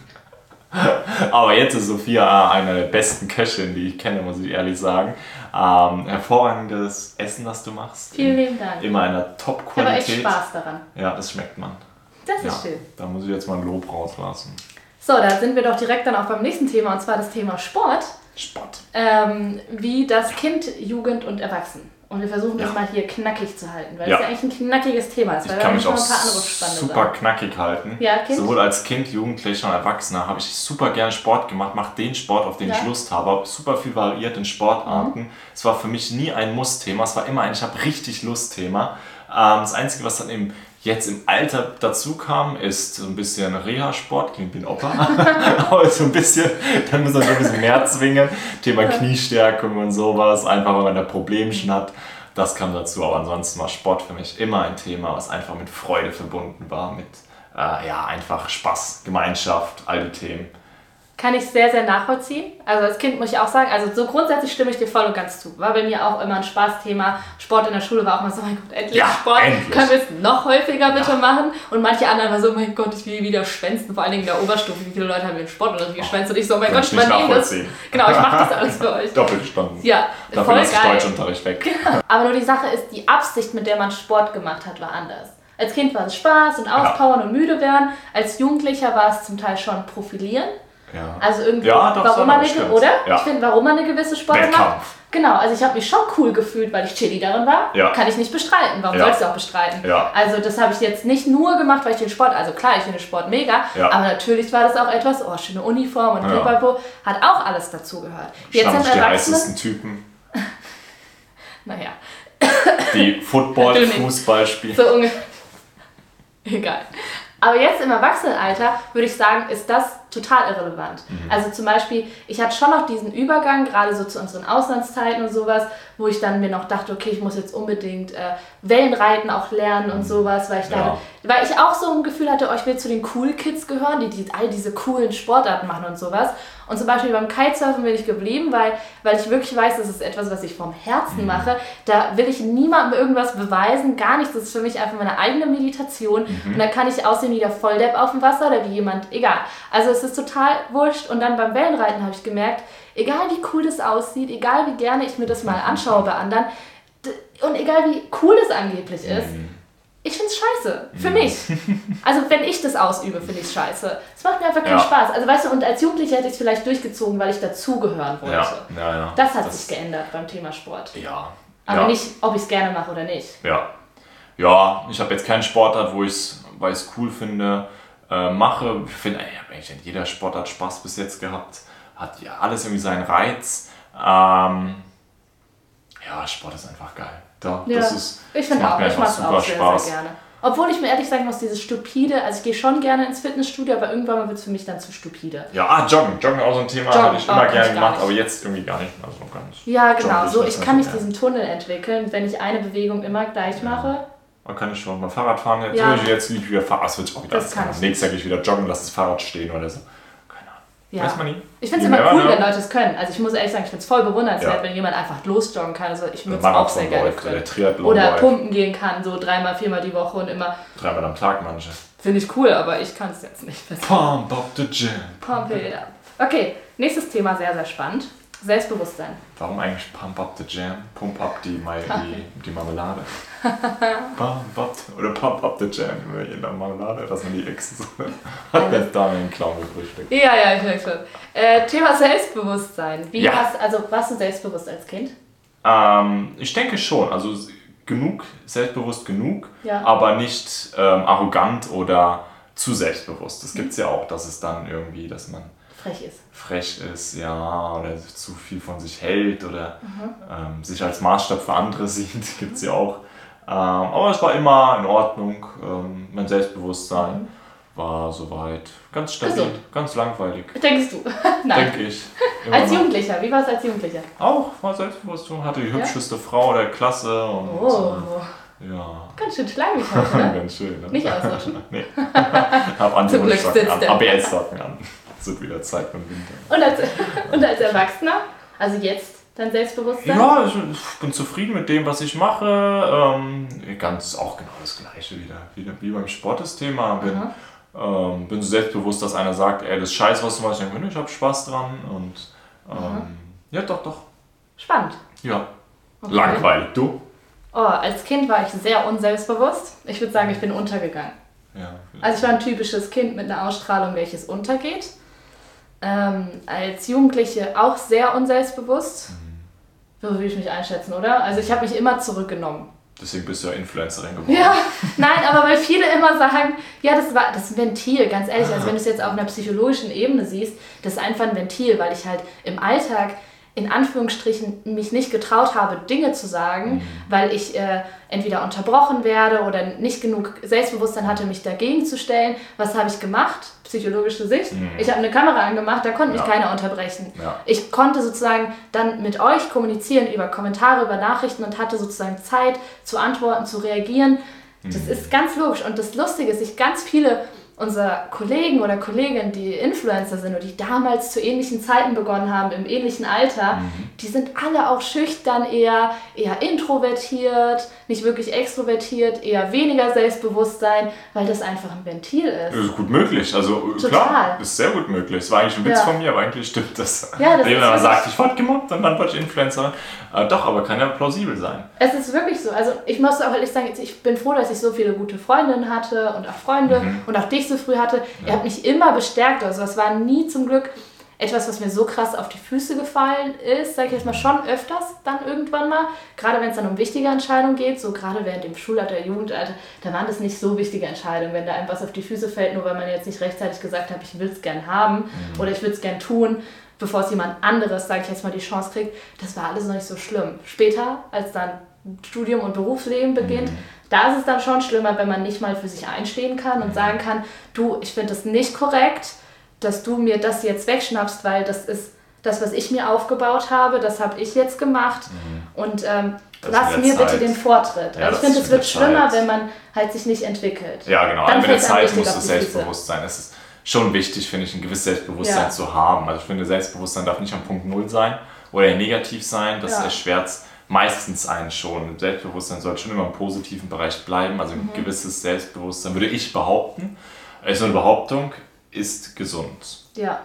*laughs* Aber jetzt ist Sophia eine der besten Köchinnen, die ich kenne, muss ich ehrlich sagen. Ähm, hervorragendes Essen, das du machst. Vielen lieben Dank. Immer einer Ich habe echt Top-Qualität. Spaß daran. Ja, das schmeckt man. Das Ja, ist schön. da muss ich jetzt mal ein Lob rauslassen. So, da sind wir doch direkt dann auch beim nächsten Thema und zwar das Thema Sport. Spott. Ähm, wie das Kind, Jugend und Erwachsen. Und wir versuchen das Ja. mal hier knackig zu halten, weil Ja. das ja eigentlich ein knackiges Thema ist. Ich weil kann wir mich auch super Sachen. knackig halten. Ja, Kind? Sowohl als Kind, Jugendlicher und Erwachsener habe ich super gerne Sport gemacht, mache den Sport, auf den ich Ja. Mhm. Lust habe, habe super viel variiert in Sportarten. Es war für mich nie ein Muss-Thema, es war immer ein Ich habe richtig Lust-Thema. Ähm, das Einzige, was dann eben jetzt im Alter dazu kam, ist so ein bisschen Reha-Sport, klingt wie ein Opa, *laughs* aber so ein bisschen, dann muss man so ein bisschen mehr zwingen. Thema Kniestärkung und sowas, einfach weil man da Problemchen hat. Das kam dazu, aber ansonsten war Sport für mich immer ein Thema, was einfach mit Freude verbunden war, mit äh, ja, einfach Spaß, Gemeinschaft, all die Themen. Kann ich sehr, sehr nachvollziehen. Also als Kind muss ich auch sagen, also so grundsätzlich stimme ich dir voll und ganz zu. War bei mir auch immer ein Spaßthema. Sport in der Schule war auch mal so, mein Gott, endlich Ja, Sport. endlich. Können wir es noch häufiger bitte machen? Und manche anderen waren so, mein Gott, ich will wieder schwänzen. Vor allen Dingen in der Oberstufe, wie viele Leute haben wir im Sportunterricht geschwänzt? Und ich so, mein Gott, ich nicht übernehmen das. nachvollziehen. Genau, ich mache das alles für *laughs* euch. Doppelstunden. Ja, Dafür voll lasse ich geil. Deutschunterricht weg. *laughs* Aber nur die Sache ist, die Absicht, mit der man Sport gemacht hat, war anders. Als Kind war es Spaß und Auspowern und müde werden. Als Jugendlicher war es zum Teil schon Profilieren. Ja. Also irgendwie, Ja, doch, warum man eine, stimmt. oder? Ja. Ich finde, warum man eine gewisse Sportart macht. Genau, also ich habe mich schon cool gefühlt, weil ich Chili darin war. Ja. Kann ich nicht bestreiten. Warum Ja. sollst du auch bestreiten? Ja. Also das habe ich jetzt nicht nur gemacht, weil ich den Sport, also klar, ich finde Sport mega, aber natürlich war das auch etwas, oh, schöne Uniform und. Pipapo, hat auch alles dazugehört. Jetzt Schnappen sind die heißesten Typen. *laughs* naja, Die *laughs* Football. Fußball spielen. so ungefähr. *laughs* Egal. Aber jetzt im Erwachsenenalter würde ich sagen, ist das total irrelevant. Mhm. Also zum Beispiel, ich hatte schon noch diesen Übergang, gerade so zu unseren Auslandszeiten und sowas, wo ich dann mir noch dachte, okay, ich muss jetzt unbedingt äh, Wellenreiten auch lernen und sowas, weil ich Ja. dachte, weil ich auch so ein Gefühl hatte, oh, ich will zu den Cool Kids gehören, die, die all diese coolen Sportarten machen und sowas. Und zum Beispiel beim Kitesurfen bin ich geblieben, weil, weil ich wirklich weiß, das ist etwas, was ich vom Herzen mache. Da will ich niemandem irgendwas beweisen, gar nichts. Das ist für mich einfach meine eigene Meditation. Und da kann ich aussehen wie der Volldepp auf dem Wasser oder wie jemand, egal. Also es ist total wurscht. Und dann beim Wellenreiten habe ich gemerkt, egal wie cool das aussieht, egal wie gerne ich mir das mal anschaue bei anderen, und egal wie cool das angeblich ist, ich finde es scheiße. Für Mhm. mich. Also wenn ich das ausübe, finde ich es scheiße. Es macht mir einfach keinen Ja. Spaß. Also weißt du, und als Jugendlicher hätte ich es vielleicht durchgezogen, weil ich dazugehören wollte. Ja, ja. Das hat sich geändert beim Thema Sport. Ja. Aber nicht, ob ich es gerne mache oder nicht. Ja. Ja, ich habe jetzt keinen Sportart, wo ich es, weil ich es cool finde, äh, mache. Ich finde, ich habe eigentlich jeder Sportart Spaß bis jetzt gehabt. Hat ja alles irgendwie seinen Reiz. Ähm, ja, Sport ist einfach geil. Da, Ja, das ist, ich finde auch, ich mache es auch sehr, Spaß. sehr gerne. Obwohl ich mir ehrlich sagen muss, dieses stupide, also ich gehe schon gerne ins Fitnessstudio, aber irgendwann mal wird es für mich dann zu stupide. Ja, ah, Joggen. Joggen auch so ein Thema, hatte ich immer gerne gemacht, aber jetzt irgendwie gar nicht mehr so ganz. Ja, genau. So, ich kann mich diesen Tunnel entwickeln, wenn ich eine Bewegung immer gleich mache. Man kann schon beim Fahrradfahren jetzt, Ja. zum Beispiel jetzt ich wieder Fahrrad, wird auch wieder Das kann ich Nächstes Jahr gehe ich wieder joggen, lass das Fahrrad stehen oder so. Keine Ahnung. Ja. Weiß man nie. Ich finde es immer cool, wenn Leute es können. Also ich muss ehrlich sagen, ich finde es voll bewundernswert, Ja. wenn jemand einfach losjoggen kann. Also ich würde es auch sehr gerne können. Oder pumpen gehen kann, so dreimal, viermal die Woche und immer. Dreimal am Tag manche. Finde ich cool, aber ich kann es jetzt nicht. Pump up the gym. Pump it up. Okay, nächstes Thema, sehr, sehr spannend. Selbstbewusstsein. Warum eigentlich Pump up the jam? Pump up die, Mai- die, die Marmelade. *laughs* Pump up oder Pump up the jam in der Marmelade, dass man die so *laughs* hat der Dame einen Clown gefrühstückt. Ja, ja, ich merke schon. Äh, Thema Selbstbewusstsein. Wie Ja. hast, also warst du selbstbewusst als Kind? Ähm, ich denke schon, also genug, selbstbewusst genug, Ja. aber nicht ähm, arrogant oder zu selbstbewusst. Das gibt es ja auch, dass es dann irgendwie, dass man Frech ist. frech ist, ja, oder zu viel von sich hält oder Mhm. ähm, sich als Maßstab für andere *laughs* sieht, gibt es ja auch. Ähm, aber es war immer in Ordnung. Ähm, mein Selbstbewusstsein war soweit ganz stabil, Mhm. Gesund. ganz langweilig, Denkst du? *laughs* Nein. denke ich. Als noch. Jugendlicher, wie war es als Jugendlicher? Auch war selbstbewusst, hatte die hübscheste Frau der Klasse und Oh, äh, ja. ganz schön heute, ne? *laughs* Ganz schön, ne? Nicht ausrutschen. nee. Hab andere Zum Glück Socken sitzt an. ABS-Socken an. Es wird wieder Zeit den Winter. Und als, *laughs* und als Erwachsener, also jetzt dein Selbstbewusstsein? Ja, ich ich bin zufrieden mit dem, was ich mache. Ähm, ganz auch genau das gleiche wieder. Wieder wie beim Sport das Thema. Bin, ähm, bin so selbstbewusst, dass einer sagt, ey, das ist scheiße, was du machst. Ich denke, ich habe Spaß dran. Und ähm, ja, doch, doch. Spannend. Ja. Okay. Langweilig. Du? Oh, als Kind war ich sehr unselbstbewusst. Ich würde sagen, ich bin untergegangen. Ja. Also ich war ein typisches Kind mit einer Ausstrahlung, welches untergeht. Ähm, als Jugendliche auch sehr unselbstbewusst. So würde ich mich einschätzen, oder? Also ich habe mich immer zurückgenommen. Deswegen bist du ja Influencerin geworden. Ja, nein, aber weil viele immer sagen, ja, das war das ist ein Ventil, ganz ehrlich, also wenn du es jetzt auf einer psychologischen Ebene siehst, das ist einfach ein Ventil, weil ich halt im Alltag in Anführungsstrichen mich nicht getraut habe, Dinge zu sagen, weil ich äh, entweder unterbrochen werde oder nicht genug Selbstbewusstsein hatte, mich dagegen zu stellen. Was habe ich gemacht? Psychologische Sicht. Ich habe eine Kamera angemacht, da konnte mich Ja. keiner unterbrechen. Ja. Ich konnte sozusagen dann mit euch kommunizieren über Kommentare, über Nachrichten und hatte sozusagen Zeit zu antworten, zu reagieren. Das ist ganz logisch. Und das Lustige ist, ich ganz viele unserer Kollegen oder Kolleginnen, die Influencer sind und die damals zu ähnlichen Zeiten begonnen haben, im ähnlichen Alter, die sind alle auch schüchtern, eher, eher introvertiert, nicht wirklich extrovertiert, eher weniger Selbstbewusstsein, weil das einfach ein Ventil ist. Das ist gut möglich. Also äh, Total. klar, ist sehr gut möglich. Es war eigentlich ein Witz Ja. von mir, aber eigentlich stimmt das. Ja, das Wenn ist man wirklich- sagt, ich wurde gemobbt und dann wurde ich Influencer. Äh, doch, aber kann ja plausibel sein. Es ist wirklich so. Also ich muss auch ehrlich sagen, ich bin froh, dass ich so viele gute Freundinnen hatte und auch Freunde Mhm. und auch dich so früh hatte. Ihr habt mich immer bestärkt. Also es war nie zum Glück etwas, was mir so krass auf die Füße gefallen ist, sage ich jetzt mal schon öfters dann irgendwann mal. Gerade wenn es dann um wichtige Entscheidungen geht, so gerade während dem Schulalter, Jugendalter, da waren das nicht so wichtige Entscheidungen. Wenn da einem was auf die Füße fällt, nur weil man jetzt nicht rechtzeitig gesagt hat, ich will es gern haben oder ich will es gern tun, bevor es jemand anderes, sage ich jetzt mal, die Chance kriegt, das war alles noch nicht so schlimm. Später, als dann Studium und Berufsleben beginnt, da ist es dann schon schlimmer, wenn man nicht mal für sich einstehen kann und sagen kann, du, ich finde das nicht korrekt, dass du mir das jetzt wegschnappst, weil das ist das, was ich mir aufgebaut habe, das habe ich jetzt gemacht und ähm, lass mir der bitte Zeit. den Vortritt. Ja, also ich finde, es wird schlimmer, Zeit. wenn man halt sich nicht entwickelt. Ja, genau. Dann mit der Zeit muss das. Selbstbewusstsein. Es ist schon wichtig, finde ich, ein gewisses Selbstbewusstsein Ja. zu haben. Also ich finde, Selbstbewusstsein darf nicht am Punkt Null sein oder negativ sein. Das Ja. erschwert meistens einen schon. Selbstbewusstsein sollte schon immer im positiven Bereich bleiben. Also Mhm. ein gewisses Selbstbewusstsein, würde ich behaupten, ist eine Behauptung, ist gesund. Ja,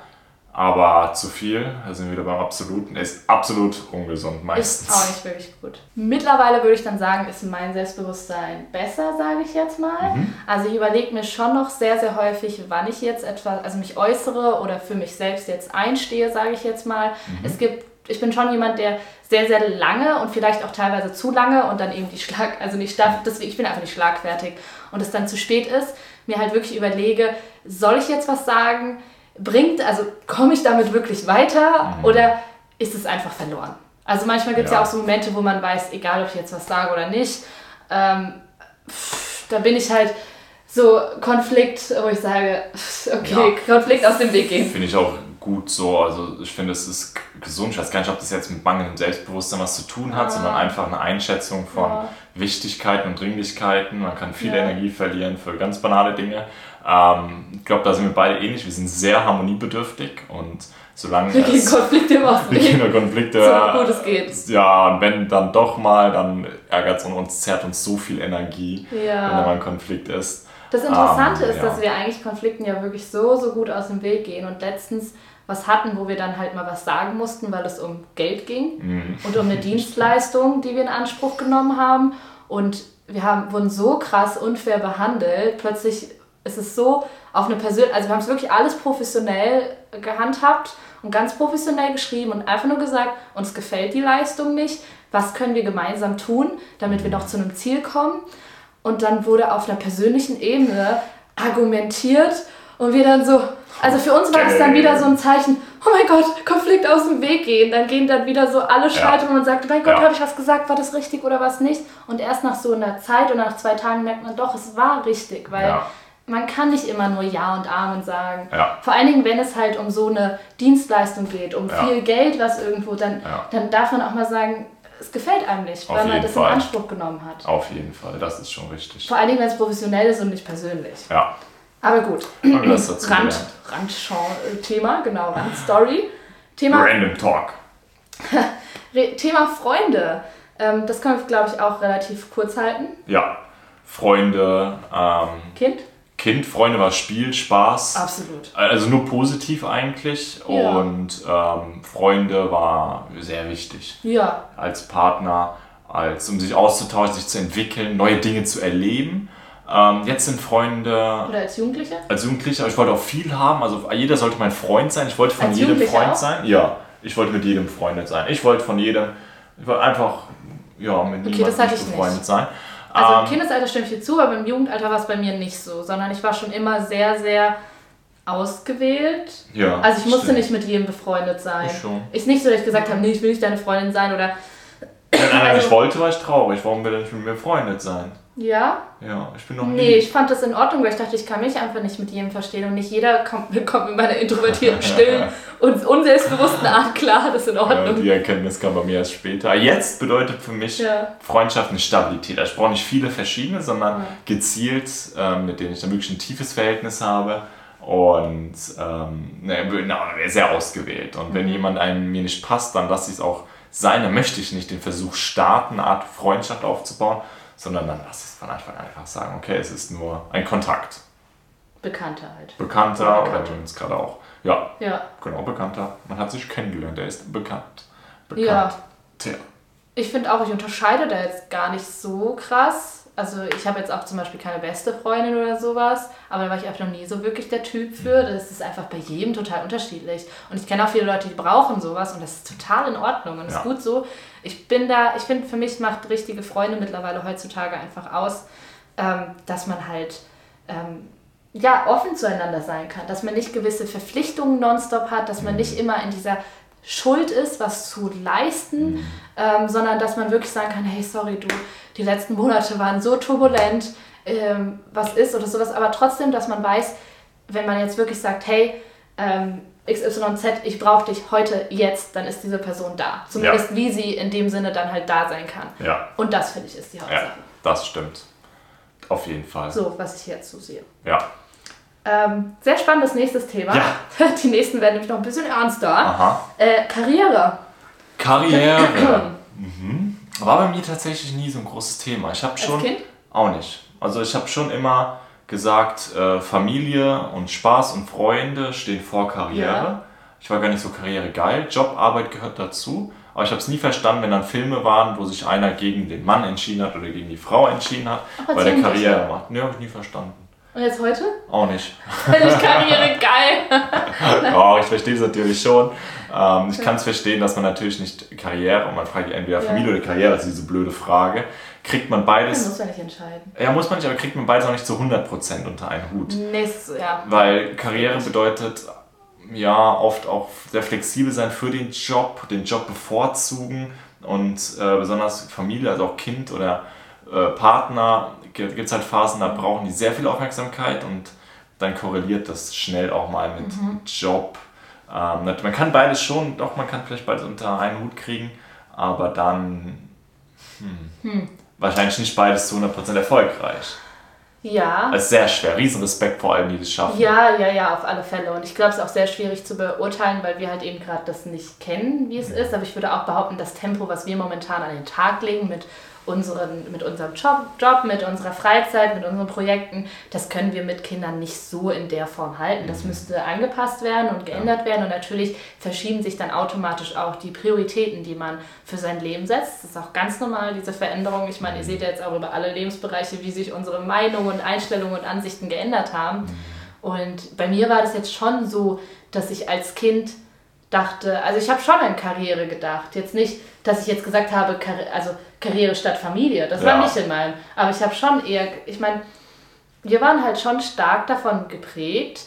Aber zu viel, da sind wir wieder beim Absoluten, ist absolut ungesund ist meistens. auch nicht wirklich gut. Mittlerweile würde ich dann sagen, ist mein Selbstbewusstsein besser, sage ich jetzt mal. Mhm. Also ich überlege mir schon noch sehr, sehr häufig, wann ich jetzt etwas, also mich äußere oder für mich selbst jetzt einstehe, sage ich jetzt mal. Mhm. Es gibt, ich bin schon jemand, der sehr, sehr lange und vielleicht auch teilweise zu lange und dann eben die Schlag, also nicht stark, deswegen, ich bin einfach nicht schlagfertig und es dann zu spät ist, mir halt wirklich überlege, soll ich jetzt was sagen? Bringt, also komme ich damit wirklich weiter Mhm. oder ist es einfach verloren. Also manchmal gibt es ja. ja. auch so Momente, wo man weiß, egal ob ich jetzt was sage oder nicht, ähm, pff, da bin ich halt so Konflikt, wo ich sage, okay, ja. Konflikt aus dem Weg gehen. Finde ich auch gut so. Also ich finde, es ist gesund. Ich weiß gar nicht, ob das jetzt mit mangelndem Selbstbewusstsein was zu tun hat, ah. sondern einfach eine Einschätzung von ja. Wichtigkeiten und Dringlichkeiten. Man kann viel ja. Energie verlieren für ganz banale Dinge. Ähm, ich glaube, da sind wir beide ähnlich. Wir sind sehr harmoniebedürftig und solange wir gehen Konflikte im Ausweg. *laughs* Wir gehen Konflikte. So gut es geht. Ja, und wenn dann doch mal, dann ärgert es und uns zerrt uns so viel Energie, ja. wenn da mal ein Konflikt ist. Das Interessante um, ähm, ist, ja. dass wir eigentlich Konflikten ja wirklich so, so gut aus dem Weg gehen und letztens was hatten, wo wir dann halt mal was sagen mussten, weil es um Geld ging mhm. und um eine *laughs* Dienstleistung, die wir in Anspruch genommen haben. Und wir haben, wurden so krass unfair behandelt. Plötzlich ist es so auf eine Person, also wir haben es wirklich alles professionell gehandhabt und ganz professionell geschrieben und einfach nur gesagt, uns gefällt die Leistung nicht. Was können wir gemeinsam tun, damit wir noch zu einem Ziel kommen? Und dann wurde auf einer persönlichen Ebene argumentiert und wir dann so, also für uns war es dann wieder so ein Zeichen, oh mein Gott, Konflikt aus dem Weg gehen. Dann gehen dann wieder so alle Schaltungen ja. und sagt, mein Gott, ja. habe ich was gesagt, war das richtig oder was nicht? Und erst nach so einer Zeit und nach zwei Tagen merkt man doch, es war richtig, weil ja. man kann nicht immer nur Ja und Amen sagen. Vor allen Dingen, wenn es halt um so eine Dienstleistung geht, um viel Geld, was irgendwo, dann, dann darf man auch mal sagen, es gefällt einem nicht, weil man das Fall. in Anspruch genommen hat. Auf jeden Fall, das ist schon richtig. Vor allen Dingen, wenn es professionell ist und nicht persönlich. Ja. Aber gut. *clears throat* Rand, Rand-Thema, genau, Rand-Story. Thema, Random Talk. *laughs* Thema Freunde. Ähm, das können wir, glaube ich, auch relativ kurz halten. Ja. Freunde. Ähm, kind? Kind, Freunde war Spiel, Spaß. Absolut. Also nur positiv eigentlich. Ja. Und ähm, Freunde war sehr wichtig. Ja. Als Partner, als um sich auszutauschen, sich zu entwickeln, neue Dinge zu erleben. Ähm, jetzt sind Freunde. Oder als Jugendliche? Als Jugendliche, aber ich wollte auch viel haben. Also jeder sollte mein Freund sein. Ich wollte von als jedem Freund auch? sein. Ja, ich wollte mit jedem befreundet sein. Ich wollte von jedem, ich wollte einfach ja, mit okay, niemandem befreundet nicht. sein. Also im ähm, Kindesalter stimme ich dir zu, aber im Jugendalter war es bei mir nicht so, sondern ich war schon immer sehr, sehr ausgewählt. Ja, also ich musste stimmt. nicht mit jedem befreundet sein. Ich schon. Ist nicht so, dass ich gesagt habe, nee, ich will nicht deine Freundin sein oder. Wenn einer also, nicht wollte, war ich traurig. Warum will er nicht mit mir befreundet sein? Ja? Ja, ich bin noch nie. Nee, ich fand das in Ordnung, weil ich dachte, ich kann mich einfach nicht mit jedem verstehen und nicht jeder kommt, *laughs* kommt mit meiner introvertierten, *laughs* stillen und unselbstbewussten Art klar, das ist in Ordnung. Ja, die Erkenntnis kam bei mir erst später. Jetzt bedeutet für mich ja. Freundschaft eine Stabilität. Also ich brauche nicht viele verschiedene, sondern ja. gezielt, äh, mit denen ich dann wirklich ein tiefes Verhältnis habe und ähm, ne, sehr ausgewählt. Und wenn mhm. jemand einem mir nicht passt, dann lasse ich es auch sein. Dann möchte ich nicht den Versuch starten, eine Art Freundschaft aufzubauen, sondern dann lass es von Anfang an einfach sagen, okay, es ist nur ein Kontakt. Bekannter halt. Bekannter oder, oder uns gerade auch. Ja. Ja. Genau, Bekannter. Man hat sich kennengelernt, er ist bekannt. Bekannt. Ja. Tja. Ich finde auch, ich unterscheide da jetzt gar nicht so krass also ich habe jetzt auch zum Beispiel keine beste Freundin oder sowas, aber da war ich einfach noch nie so wirklich der Typ für. Das ist einfach bei jedem total unterschiedlich. Und ich kenne auch viele Leute, die brauchen sowas und das ist total in Ordnung und ja. ist gut so. Ich bin da, ich finde, für mich macht richtige Freunde mittlerweile heutzutage einfach aus, ähm, dass man halt ähm, ja, offen zueinander sein kann, dass man nicht gewisse Verpflichtungen nonstop hat, dass man mhm. nicht immer in dieser Schuld ist, was zu leisten, mhm. ähm, sondern dass man wirklich sagen kann, hey, sorry, du, die letzten Monate waren so turbulent, ähm, was ist oder sowas, aber trotzdem, dass man weiß, wenn man jetzt wirklich sagt, hey, ähm, XYZ, ich brauche dich heute, jetzt, dann ist diese Person da. Zumindest ja. wie sie in dem Sinne dann halt da sein kann. Ja. Und das finde ich ist die Hauptsache. Ja, das stimmt. Auf jeden Fall. So, was ich jetzt so sehe. Ja. Ähm, sehr spannendes nächstes Thema. Ja. *laughs* Die nächsten werden nämlich noch ein bisschen ernster. Aha. Äh, Karriere. Karriere. *clears throat* mhm. War bei mir tatsächlich nie so ein großes Thema. Ich habe schon. Als kind? Auch nicht. Also ich habe schon immer gesagt, äh, Familie und Spaß und Freunde stehen vor Karriere. Ja. Ich war gar nicht so karrieregeil. Job, Arbeit gehört dazu. Aber ich habe es nie verstanden, wenn dann Filme waren, wo sich einer gegen den Mann entschieden hat oder gegen die Frau entschieden hat, Ach, weil der Karriere macht. Ne, habe ich nie verstanden. Und jetzt heute? Auch nicht. Finde ich Karriere *laughs* geil. oh, ich verstehe es natürlich schon. Ähm, ich kann es verstehen, dass man natürlich nicht Karriere, und man fragt entweder Familie ja. oder Karriere, das ist diese blöde Frage. Kriegt man beides. Das muss man nicht entscheiden. Ja, muss man nicht, aber kriegt man beides auch nicht zu 100% unter einen Hut. Nee, ja. Weil Karriere bedeutet ja oft auch sehr flexibel sein für den Job, den Job bevorzugen und äh, besonders Familie, also auch Kind oder äh, Partner, gibt es halt Phasen, da brauchen die sehr viel Aufmerksamkeit und dann korreliert das schnell auch mal mit mhm. Job. Ähm, man kann beides schon, doch man kann vielleicht beides unter einen Hut kriegen, aber dann hm, hm. wahrscheinlich nicht beides zu 100% erfolgreich. Ja. Es ist sehr schwer. Riesenrespekt vor allem, die das schaffen. Ja, ja, ja, auf alle Fälle. Und ich glaube, es ist auch sehr schwierig zu beurteilen, weil wir halt eben gerade das nicht kennen, wie es mhm. ist. Aber ich würde auch behaupten, das Tempo, was wir momentan an den Tag legen mit unseren, mit unserem Job, Job, mit unserer Freizeit, mit unseren Projekten, das können wir mit Kindern nicht so in der Form halten. Das mhm. müsste angepasst werden und geändert ja. werden. Und natürlich verschieben sich dann automatisch auch die Prioritäten, die man für sein Leben setzt. Das ist auch ganz normal, diese Veränderung. Ich meine, ihr seht ja jetzt auch über alle Lebensbereiche, wie sich unsere Meinungen und Einstellungen und Ansichten geändert haben. Mhm. Und bei mir war das jetzt schon so, dass ich als Kind dachte, also ich habe schon an Karriere gedacht. Jetzt nicht, dass ich jetzt gesagt habe, also Karriere statt Familie. Das ja. war nicht in meinem. Aber ich habe schon eher, ich meine, wir waren halt schon stark davon geprägt.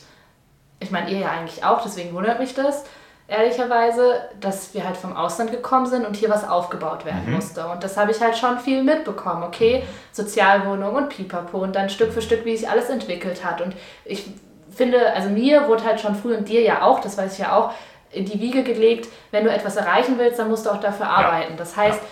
Ich meine, ihr ja eigentlich auch, deswegen wundert mich das, ehrlicherweise, dass wir halt vom Ausland gekommen sind und hier was aufgebaut werden mhm. musste. Und das habe ich halt schon viel mitbekommen. Okay, Sozialwohnung und Pipapo und dann Stück für Stück, wie sich alles entwickelt hat. Und ich finde, also mir wurde halt schon früh und dir ja auch, das weiß ich ja auch, in die Wiege gelegt, wenn du etwas erreichen willst, dann musst du auch dafür arbeiten. Ja. Das heißt, ja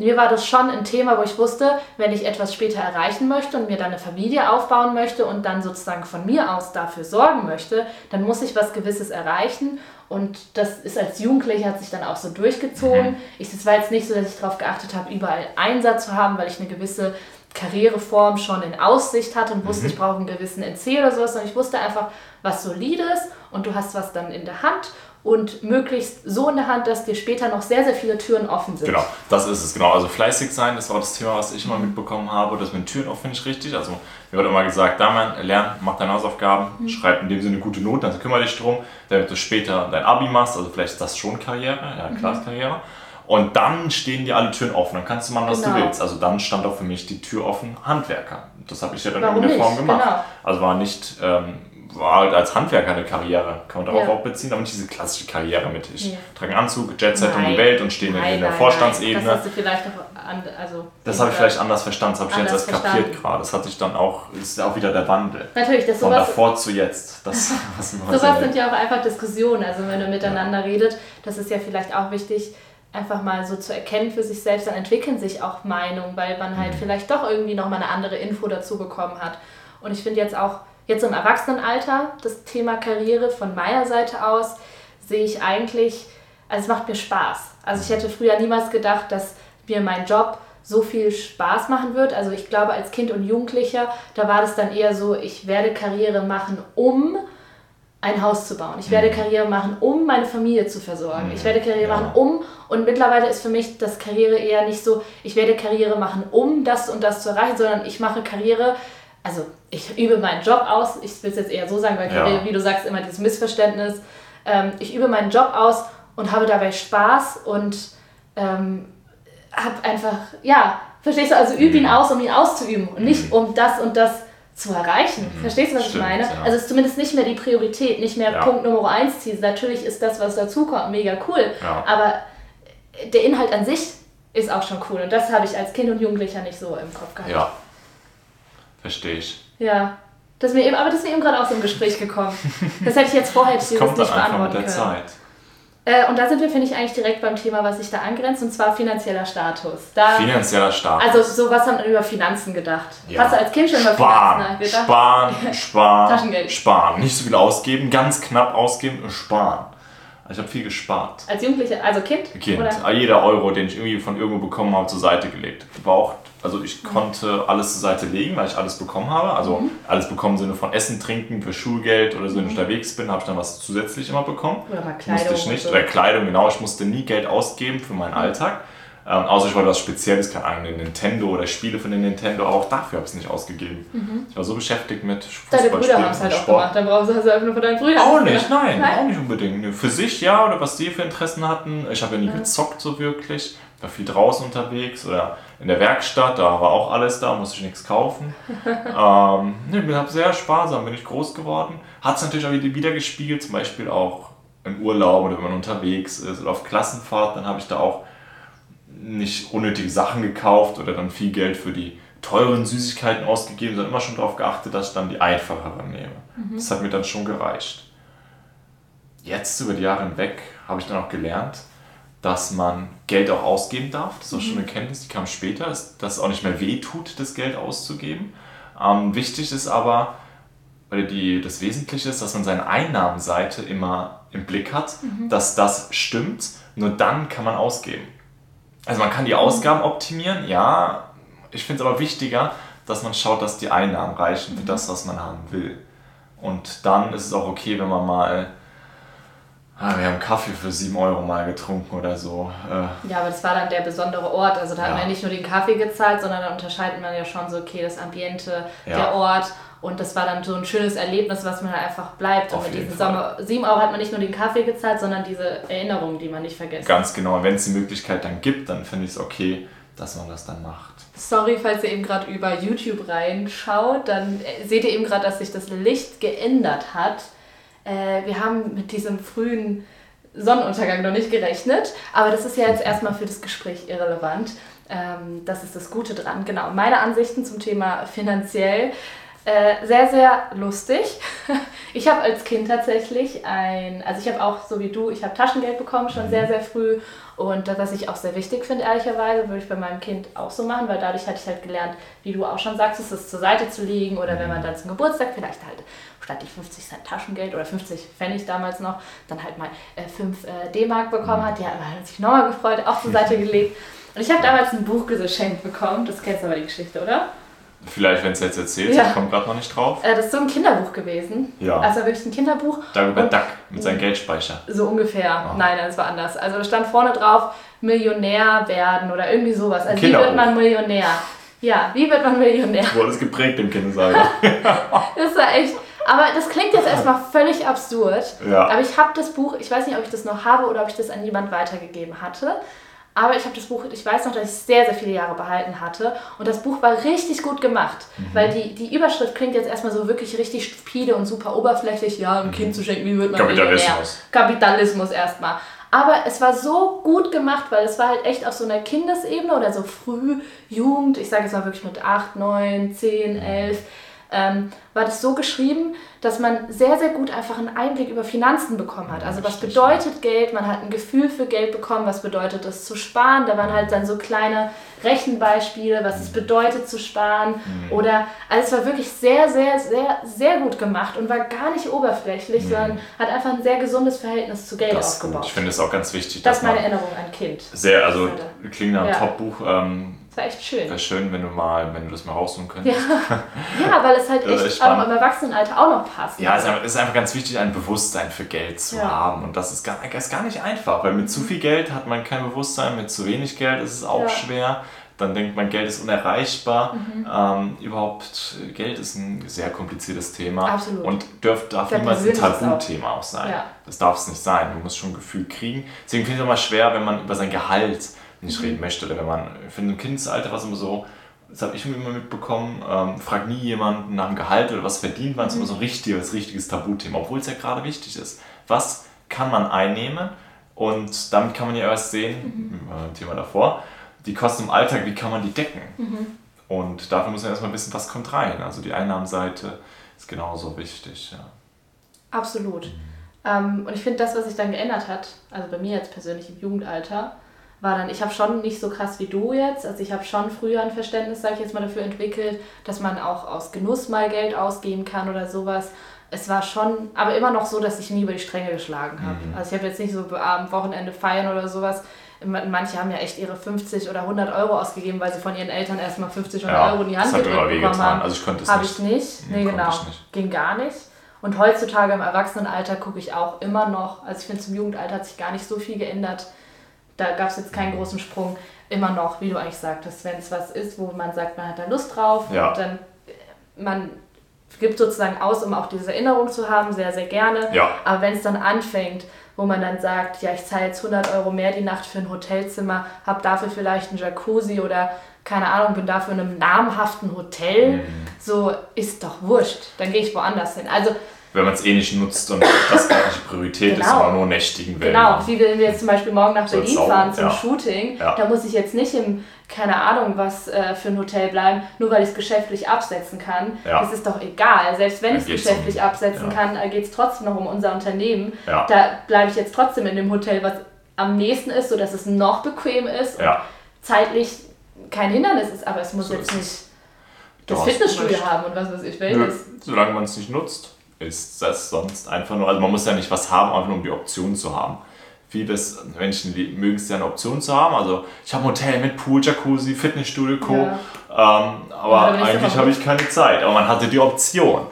mir war das schon ein Thema, wo ich wusste, wenn ich etwas später erreichen möchte und mir dann eine Familie aufbauen möchte und dann sozusagen von mir aus dafür sorgen möchte, dann muss ich was Gewisses erreichen. Und das ist als Jugendliche hat sich dann auch so durchgezogen. Mhm. Ich, es war jetzt nicht so, dass ich darauf geachtet habe, überall Einsatz zu haben, weil ich eine gewisse Karriereform schon in Aussicht hatte und wusste, mhm. ich brauche einen gewissen NC oder sowas, sondern ich wusste einfach was Solides und du hast was dann in der Hand und möglichst so in der Hand, dass dir später noch sehr, sehr viele Türen offen sind. Genau, das ist es, genau. Also fleißig sein, das war das Thema, was ich immer mhm. mitbekommen habe. Das mit Türen offen ich richtig. Also mir wird immer gesagt, Damian, lern, mach deine Hausaufgaben, mhm. schreib in dem Sinne gute Noten, dann kümmere dich drum, damit du später dein Abi machst. Also vielleicht ist das schon Karriere, ja, mhm. Karriere. Und dann stehen dir alle Türen offen, dann kannst du machen, was genau. du willst. Also dann stand auch für mich die Tür offen, Handwerker. Das habe ich ja dann Warum in der Form gemacht. Genau. Also war nicht... Ähm, war halt als Handwerker eine Karriere, kann man darauf ja. auch beziehen, aber nicht diese klassische Karriere mit ich ja. trage einen Anzug, Jetset um die Welt und stehe nein, in der nein, Vorstandsebene. Das hast du vielleicht auch an, also Das habe ich vielleicht anders verstanden, das habe ich jetzt erst verstanden. kapiert gerade. Das hat sich dann auch, ist auch wieder der Wandel. Natürlich, das Von davor zu jetzt. Das, *laughs* was sowas sind ja auch einfach Diskussionen, also wenn ihr miteinander ja. redet, das ist ja vielleicht auch wichtig, einfach mal so zu erkennen für sich selbst, dann entwickeln sich auch Meinungen, weil man halt mhm. vielleicht doch irgendwie nochmal eine andere Info dazu bekommen hat. Und ich finde jetzt auch, Jetzt im Erwachsenenalter, das Thema Karriere von meiner Seite aus, sehe ich eigentlich, also es macht mir Spaß. Also ich hätte früher niemals gedacht, dass mir mein Job so viel Spaß machen wird. Also ich glaube, als Kind und Jugendlicher, da war das dann eher so, ich werde Karriere machen, um ein Haus zu bauen. Ich werde mhm. Karriere machen, um meine Familie zu versorgen. Ich werde Karriere machen, um, und mittlerweile ist für mich das Karriere eher nicht so, ich werde Karriere machen, um das und das zu erreichen, sondern ich mache Karriere, also ich übe meinen Job aus, ich will es jetzt eher so sagen, weil ja. wie du sagst, immer dieses Missverständnis. Ähm, ich übe meinen Job aus und habe dabei Spaß und ähm, habe einfach, ja, verstehst du, also übe ihn mhm. aus, um ihn auszuüben und nicht mhm. um das und das zu erreichen. Mhm. Verstehst du, was Stimmt, ich meine? Ja. Also es ist zumindest nicht mehr die Priorität, nicht mehr ja. Punkt Nummer eins ziehen. Natürlich ist das, was dazukommt, mega cool, ja. aber der Inhalt an sich ist auch schon cool und das habe ich als Kind und Jugendlicher nicht so im Kopf gehabt. Ja, verstehe ich. Ja. Das mir eben, aber das ist mir eben gerade aus dem Gespräch gekommen. Das hätte ich jetzt vorher das kommt nicht beantworten mit der können. Zeit. Äh, und da sind wir, finde ich, eigentlich direkt beim Thema, was sich da angrenzt, und zwar finanzieller Status. Da, finanzieller Status. Also, so was haben wir über Finanzen gedacht? Ja. Hast du als Kind schon über sparen, Finanzen gedacht? Sparen, *laughs* sparen, Taschengeld. sparen. Nicht so viel ausgeben, ganz knapp ausgeben und sparen. Ich habe viel gespart. Als Jugendliche, also Kind? Kind. Oder? Jeder Euro, den ich irgendwie von irgendwo bekommen habe, zur Seite gelegt. War auch also ich konnte alles zur Seite legen, weil ich alles bekommen habe. Also mhm. alles bekommen im Sinne von Essen, Trinken, für Schulgeld oder so, wenn ich mhm. unterwegs bin, habe ich dann was zusätzlich immer bekommen. Oder mal Kleidung. Musste ich nicht. Oder Kleidung, genau. Ich musste nie Geld ausgeben für meinen mhm. Alltag. Ähm, außer ich wollte was Spezielles, keine Ahnung, den Nintendo oder Spiele von den Nintendo, aber auch dafür habe ich es nicht ausgegeben. Mhm. Ich war so beschäftigt mit Fußballspielen Deine Brüder haben es halt auch gemacht, dann brauchst du also einfach nur von deinen Brüdern. Auch nicht, nein, nein, auch nicht unbedingt. Für sich ja, oder was die für Interessen hatten. Ich habe ja nie ja. gezockt so wirklich, war viel draußen unterwegs oder in der Werkstatt, da war auch alles da, musste ich nichts kaufen. *laughs* ähm, ne, bin sehr sparsam, bin ich groß geworden. Hat es natürlich auch wieder gespiegelt, zum Beispiel auch im Urlaub oder wenn man unterwegs ist oder auf Klassenfahrt, dann habe ich da auch nicht unnötige Sachen gekauft oder dann viel Geld für die teuren Süßigkeiten ausgegeben, sondern immer schon darauf geachtet, dass ich dann die einfacheren nehme. Mhm. Das hat mir dann schon gereicht. Jetzt über die Jahre hinweg habe ich dann auch gelernt, dass man Geld auch ausgeben darf. Das ist auch schon eine mhm. Kenntnis, die kam später, dass es auch nicht mehr weh tut, das Geld auszugeben. Ähm, wichtig ist aber, oder die, das Wesentliche ist, dass man seine Einnahmenseite immer im Blick hat, mhm. dass das stimmt. Nur dann kann man ausgeben. Also man kann die Ausgaben optimieren, ja. Ich finde es aber wichtiger, dass man schaut, dass die Einnahmen reichen für das, was man haben will. Und dann ist es auch okay, wenn man mal Ah, wir haben Kaffee für 7 Euro mal getrunken oder so. Äh. Ja, aber das war dann der besondere Ort. Also da ja. hat man ja nicht nur den Kaffee gezahlt, sondern da unterscheidet man ja schon so, okay, das Ambiente, ja. der Ort. Und das war dann so ein schönes Erlebnis, was man halt einfach bleibt. Auf und mit diesen Sommer 7 Euro hat man nicht nur den Kaffee gezahlt, sondern diese Erinnerungen, die man nicht vergisst. Ganz genau. Wenn es die Möglichkeit dann gibt, dann finde ich es okay, dass man das dann macht. Sorry, falls ihr eben gerade über YouTube reinschaut, dann äh, seht ihr eben gerade, dass sich das Licht geändert hat äh, wir haben mit diesem frühen Sonnenuntergang noch nicht gerechnet, aber das ist ja jetzt erstmal für das Gespräch irrelevant. Ähm, das ist das Gute dran. Genau, meine Ansichten zum Thema finanziell. Äh, sehr, sehr lustig. *laughs* Ich habe als Kind tatsächlich ein, also ich habe auch so wie du, ich habe Taschengeld bekommen schon sehr, sehr früh und das, was ich auch sehr wichtig finde, ehrlicherweise, würde ich bei meinem Kind auch so machen, weil dadurch hatte ich halt gelernt, wie du auch schon sagst, es zur Seite zu legen oder wenn man dann zum Geburtstag vielleicht halt statt die 50 Cent Taschengeld oder 50 Pfennig damals noch, dann halt mal äh, 5 äh, D-Mark bekommen hat. Die hat sich nochmal gefreut, auch zur Seite gelegt. Und ich habe damals ein Buch geschenkt bekommen. Das kennst du aber die Geschichte, oder? Vielleicht, wenn es jetzt erzählt, ja. ich komme gerade noch nicht drauf. Äh, das ist so ein Kinderbuch gewesen. Ja. Also wirklich ein Kinderbuch. Darüber Duck mit seinem Geldspeicher. So ungefähr. Oh. Nein, das war anders. Also da stand vorne drauf, Millionär werden oder irgendwie sowas. Also wie wird man Millionär? Ja, wie wird man Millionär? Wurde es geprägt im Kindesalter. *laughs* *laughs* das war echt. Aber das klingt jetzt erstmal völlig absurd. Ja. Aber ich habe das Buch, ich weiß nicht, ob ich das noch habe oder ob ich das an jemand weitergegeben hatte. Aber ich habe das Buch, ich weiß noch, dass ich es sehr, sehr viele Jahre behalten hatte. Und das Buch war richtig gut gemacht. Mhm. Weil die, die Überschrift klingt jetzt erstmal so wirklich richtig stupide und super oberflächlich. Ja, ein Kind zu schenken, wie wird man Kapitalismus. Kapitalismus erstmal. Aber es war so gut gemacht, weil es war halt echt auf so einer Kindesebene oder so früh, Jugend, ich sage es mal wirklich mit 8, 9, 10, 11 ähm, war das so geschrieben, dass man sehr, sehr gut einfach einen Einblick über Finanzen bekommen hat. Also was bedeutet Geld? Man hat ein Gefühl für Geld bekommen, was bedeutet es zu sparen? Da waren halt dann so kleine Rechenbeispiele, was es mhm. bedeutet zu sparen. Mhm. Oder, also es war wirklich sehr, sehr, sehr, sehr gut gemacht und war gar nicht oberflächlich, mhm. sondern hat einfach ein sehr gesundes Verhältnis zu Geld das aufgebaut. Ich finde es auch ganz wichtig. Das ist meine Erinnerung an Kind. Sehr, also klingt nach einem ja. Top-Buch. Ähm, das war echt schön. Wäre schön, wenn du mal, wenn du das mal raussuchen könntest. Ja, ja weil es halt *laughs* echt auch im Erwachsenenalter auch noch passt. Ja, es ist einfach ganz wichtig, ein Bewusstsein für Geld zu ja. haben. Und das ist gar, ist gar nicht einfach, weil mit zu viel Geld hat man kein Bewusstsein, mit zu wenig Geld ist es auch ja. schwer. Dann denkt man, Geld ist unerreichbar. Mhm. Ähm, überhaupt, Geld ist ein sehr kompliziertes Thema. Absolut. Und dürf, darf niemals ein Tabuthema auch, auch sein. Ja. Das darf es nicht sein. Du musst schon ein Gefühl kriegen. Deswegen finde ich es immer schwer, wenn man über sein Gehalt nicht reden möchte. Oder wenn man, für ein Kindesalter war es immer so, das habe ich immer mitbekommen, ähm, fragt nie jemanden nach dem Gehalt oder was verdient man, es ist immer so ein richtiges, richtiges Tabuthema, obwohl es ja gerade wichtig ist. Was kann man einnehmen? Und damit kann man ja erst sehen, mhm. äh, Thema davor, die Kosten im Alltag, wie kann man die decken? Mhm. Und dafür muss man erstmal wissen, was kommt rein. Also die Einnahmenseite ist genauso wichtig. Ja. Absolut. Mhm. Ähm, und ich finde, das, was sich dann geändert hat, also bei mir jetzt persönlich im Jugendalter, war dann, ich habe schon nicht so krass wie du jetzt, also ich habe schon früher ein Verständnis, sage ich jetzt mal, dafür entwickelt, dass man auch aus Genuss mal Geld ausgeben kann oder sowas. Es war schon, aber immer noch so, dass ich nie über die Stränge geschlagen habe. Mhm. Also ich habe jetzt nicht so am Wochenende feiern oder sowas. Manche haben ja echt ihre 50 oder 100 Euro ausgegeben, weil sie von ihren Eltern erstmal 50 ja, Euro in die Hand gedrückt bekommen haben. Also ich konnte es Habe ich nicht. Nee, nee genau. Nicht. Ging gar nicht. Und heutzutage im Erwachsenenalter gucke ich auch immer noch, also ich finde zum Jugendalter hat sich gar nicht so viel geändert da gab es jetzt keinen großen Sprung. Immer noch, wie du eigentlich sagtest, wenn es was ist, wo man sagt, man hat da Lust drauf Ja. und dann äh, man gibt sozusagen aus, um auch diese Erinnerung zu haben, sehr, sehr gerne. Ja. Aber wenn es dann anfängt, wo man dann sagt, ja, ich zahle jetzt 100 Euro mehr die Nacht für ein Hotelzimmer, habe dafür vielleicht einen Jacuzzi oder keine Ahnung, bin dafür in einem namhaften Hotel, Mhm. so ist doch wurscht. Dann gehe ich woanders hin. Also Wenn man es eh nicht nutzt und das gar nicht Priorität ist, Genau. sondern nur nächtigen will. Genau, wie wenn wir jetzt zum Beispiel morgen nach So Berlin sauber, fahren zum ja. Shooting, Ja. da muss ich jetzt nicht im, keine Ahnung, was äh, für ein Hotel bleiben, nur weil ich es geschäftlich absetzen kann. Ja. Das ist doch egal. Selbst wenn ich es geschäftlich um- absetzen kann, geht es trotzdem noch um unser Unternehmen. Ja. Da bleibe ich jetzt trotzdem in dem Hotel, was am nächsten ist, sodass es noch bequem ist und zeitlich kein Hindernis ist. Aber es muss So jetzt ist nicht das Fitnessstudio haben und was weiß ich Nö, welches. solange man es nicht nutzt, ist das sonst einfach nur. Also man muss ja nicht was haben, einfach nur um die Option zu haben. Vieles Menschen mögen es ja eine Option zu haben. Also ich habe ein Hotel mit Pool, Jacuzzi, Fitnessstudio, Co. Ja. Ähm, aber ich's eigentlich habe ich keine Zeit. Aber man hatte die Option.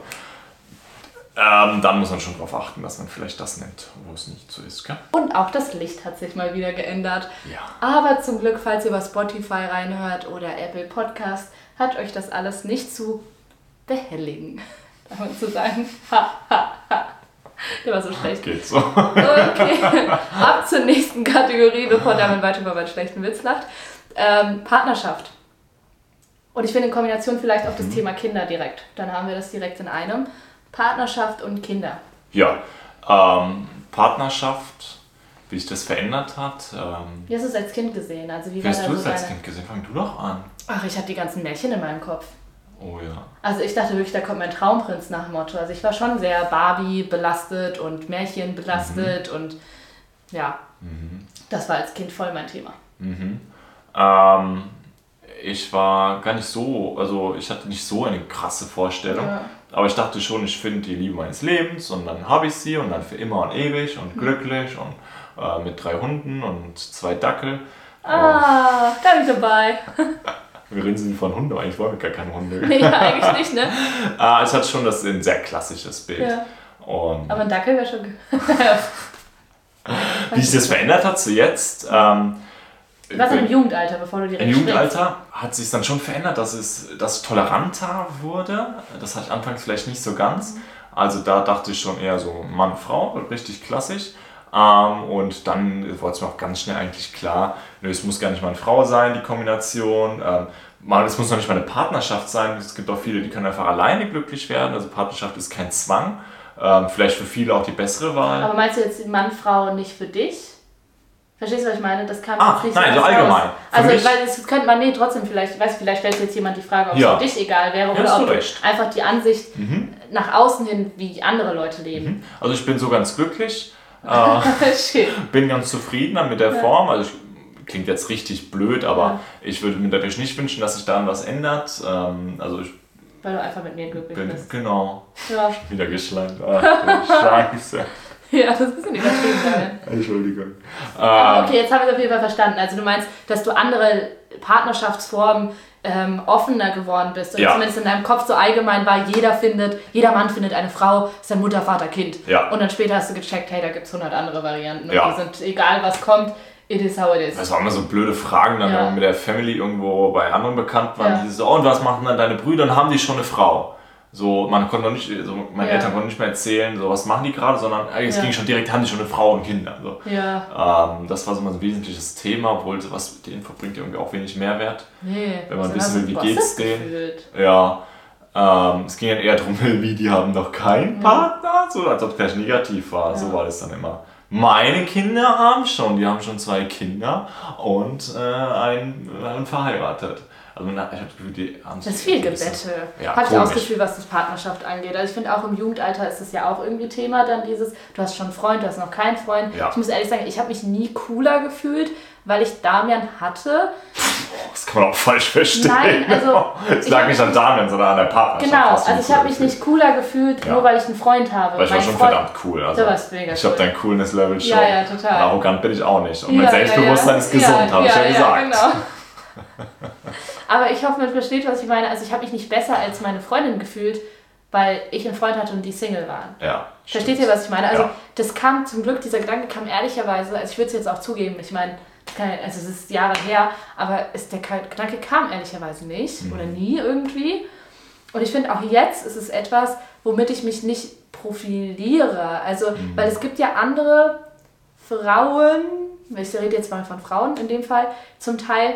Ähm, dann muss man schon darauf achten, dass man vielleicht das nimmt, wo es nicht so ist. Gell? Und auch das Licht hat sich mal wieder geändert. Ja. Aber zum Glück, falls ihr über Spotify reinhört oder Apple Podcast, hat euch das alles nicht zu behelligen. Damit zu sagen, ha, ha, ha. Der war so schlecht. Geht so. Okay, ab zur nächsten Kategorie, bevor Damit weiter über meinen schlechten Witz lacht. Ähm, Partnerschaft. Und ich finde in Kombination vielleicht auch das Mhm. Thema Kinder direkt. Dann haben wir das direkt in einem. Partnerschaft und Kinder. Ja. Ähm, Partnerschaft, wie sich das verändert hat. Ähm, Wie hast du es als Kind gesehen? Also wie wie hast du das so als. Kind gesehen? Fang du doch an. Ach, ich hatte die ganzen Märchen in meinem Kopf. Oh ja. Also ich dachte wirklich, da kommt mein Traumprinz nach dem Motto. Also ich war schon sehr Barbie belastet und Märchen belastet und ja, das war als Kind voll mein Thema. Ähm, ich war gar nicht so, also ich hatte nicht so eine krasse Vorstellung. Ja. Aber ich dachte schon, ich finde die Liebe meines Lebens und dann habe ich sie und dann für immer und ewig und Mhm. glücklich und äh, mit drei Hunden und zwei Dackel. Ah, da bin ich dabei. Wir reden sie von Hunden, aber eigentlich wollen wir gar keine Hunde. *laughs* Nee, eigentlich nicht, ne? äh, ich hatte schon das ein sehr klassisches Bild. Ja. Und Aber ein Dackel wäre schon... *laughs* *laughs* wie sich das verändert hat zu jetzt, ähm, Was im Jugendalter, bevor du direkt Im. Jugendalter hat sich dann schon verändert, dass es dass es toleranter wurde. Das hatte ich anfangs vielleicht nicht so ganz. Also da dachte ich schon eher so Mann, Frau, richtig klassisch. Ähm, und dann wurde es mir auch ganz schnell eigentlich klar, nö, es muss gar nicht Mann, Frau sein, die Kombination. Ähm, mal, es muss noch nicht mal eine Partnerschaft sein. Es gibt auch viele, die können einfach alleine glücklich werden. Also Partnerschaft ist kein Zwang. Ähm, vielleicht für viele auch die bessere Wahl. Aber meinst du jetzt Mann, Frau nicht für dich? Verstehst du, was ich meine? Das kam Ah, nicht nein, so allgemein. Also, mich- weil es könnte man, nee, trotzdem vielleicht, ich weiß, vielleicht stellt jetzt jemand die Frage, ob Ja. es für dich egal wäre Ja, oder ob recht. einfach die Ansicht nach außen hin, wie andere Leute leben. Also ich bin so ganz glücklich. *laughs* Äh, bin ganz zufrieden mit der Form. Also ich, klingt jetzt richtig blöd, aber Ja. ich würde mir natürlich nicht wünschen, dass sich daran was ändert. Ähm, also ich Weil du einfach mit mir glücklich bin bist. genau Ja. *laughs* wieder geschleimt. Ach, *laughs* Scheiße. ja, das ist ein übertrieben sein. Entschuldigung. Aber Ähm, okay, jetzt habe ich es auf jeden Fall verstanden. Also du meinst, dass du andere Partnerschaftsformen ähm, offener geworden bist. Und Ja. zumindest in deinem Kopf so allgemein war, jeder findet, jeder Mann findet eine Frau, ist dann Mutter, Vater, Kind. Ja. Und dann später hast du gecheckt, hey, da gibt es 100 andere Varianten. Und Ja. die sind, egal was kommt, it is how it is. Das waren immer so blöde Fragen, dann Ja. wenn man mit der Family irgendwo bei anderen bekannt waren, die so, oh, und was machen dann deine Brüder? Und haben die schon eine Frau? So, man konnte noch nicht, so, meine Ja. Eltern konnten nicht mehr erzählen, so, was machen die gerade, sondern äh, es Ja. ging schon direkt, haben die schon eine Frau und Kinder. So. Ja, Ähm, das war so mal ein wesentliches Thema, obwohl was die Info bringt ja irgendwie auch wenig Mehrwert. nee. Wenn man wissen will, wie geht's denen. gefühlt. Ja, ähm, es ging dann eher darum, *laughs* wie die haben noch keinen Partner, so als ob es gleich negativ war. So war das dann immer. Meine Kinder haben schon, die haben schon zwei Kinder und äh, einen, einen verheiratet. Also na, ich habe das Gefühl, die haben Das ist viel Gebette. Ja, Habe ich auch das. Gefühl, was das Partnerschaft angeht. Also ich finde auch im Jugendalter ist es ja auch irgendwie Thema dann dieses, du hast schon einen Freund, du hast noch keinen Freund. Ja. Ich muss ehrlich sagen, ich habe mich nie cooler gefühlt, weil ich Damian hatte. Das kann man auch falsch verstehen. Nein, also, *laughs* es lag nicht an Damian, sondern an der Partnerschaft. Genau, also ich habe mich nicht cooler gefühlt, Ja. nur weil ich einen Freund habe. Weil ich war Mein schon Freund- verdammt cool. Also, ich habe cool. dein Coolness-Level schon. Ja, ja, total. Und arrogant bin ich auch nicht. Und mein Selbstbewusstsein ist gesund, habe ich ja gesagt. genau. *laughs* Aber ich hoffe, man versteht, was ich meine. Also ich habe mich nicht besser als meine Freundin gefühlt, weil ich einen Freund hatte und die Single waren. Ja, Versteht stimmt. ihr, was ich meine? Also Ja. das kam zum Glück, dieser Gedanke kam ehrlicherweise, also ich würde es jetzt auch zugeben, ich meine, also es ist Jahre her, aber ist der Gedanke kam ehrlicherweise nicht mhm. oder nie irgendwie. Und ich finde auch jetzt ist es etwas, womit ich mich nicht profiliere. Also, mhm. weil es gibt ja andere Frauen, ich rede jetzt mal von Frauen in dem Fall, zum Teil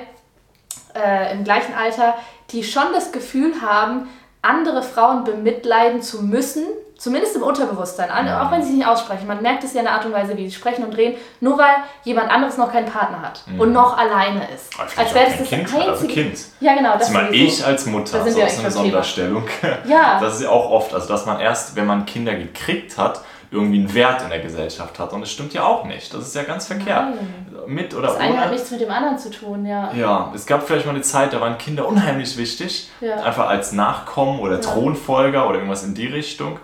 äh, im gleichen Alter, die schon das Gefühl haben, andere Frauen bemitleiden zu müssen, zumindest im Unterbewusstsein, ja. auch wenn sie es nicht aussprechen. Man merkt es ja in der Art und Weise, wie sie sprechen und reden, nur weil jemand anderes noch keinen Partner hat mhm. und noch alleine ist. Als wäre das das kind, einzige. Also kind. Ja, genau. Das mal ich als Mutter, da so ist eine Sonderstellung. Ja. Das ist ja auch oft, also dass man erst, wenn man Kinder gekriegt hat, irgendwie einen Wert in der Gesellschaft hat. Und das stimmt ja auch nicht. Das ist ja ganz verkehrt. Nein. Mit oder das eine hat nichts mit dem anderen zu tun, ja. Ja, es gab vielleicht mal eine Zeit, da waren Kinder unheimlich wichtig. Ja. Einfach als Nachkommen oder ja. Thronfolger oder irgendwas in die Richtung.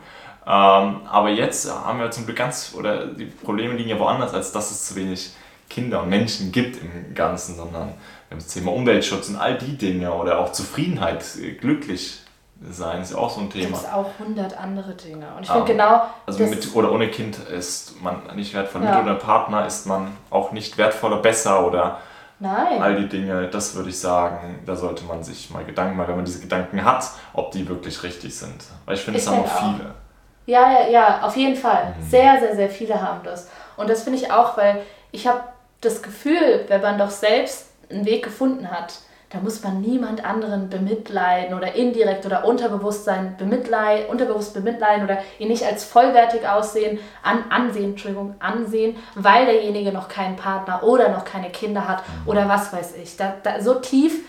Ähm, aber jetzt haben wir zum Glück ganz, oder die Probleme liegen ja woanders, als dass es zu wenig Kinder und Menschen gibt im Ganzen, sondern wir haben das Thema Umweltschutz und all die Dinge oder auch Zufriedenheit, glücklich sein ist ja auch so ein Thema. Es gibt auch hundert andere Dinge. Und ich finde genau. Also mit oder ohne Kind ist man nicht wertvoll. Ja. Mit oder Partner ist man auch nicht wertvoller, besser oder Nein. all die Dinge. Das würde ich sagen, da sollte man sich mal Gedanken machen, wenn man diese Gedanken hat, ob die wirklich richtig sind. Weil ich finde, es haben auch viele. Ja, ja, ja, auf jeden Fall. Mhm. Sehr, sehr, sehr viele haben das. Und das finde ich auch, weil ich habe das Gefühl, wenn man doch selbst einen Weg gefunden hat, da muss man niemand anderen bemitleiden oder indirekt oder Unterbewusstsein bemitleiden, unterbewusst bemitleiden oder ihn nicht als vollwertig aussehen, an, ansehen, Entschuldigung, ansehen, weil derjenige noch keinen Partner oder noch keine Kinder hat oder was weiß ich. Da, da, so tief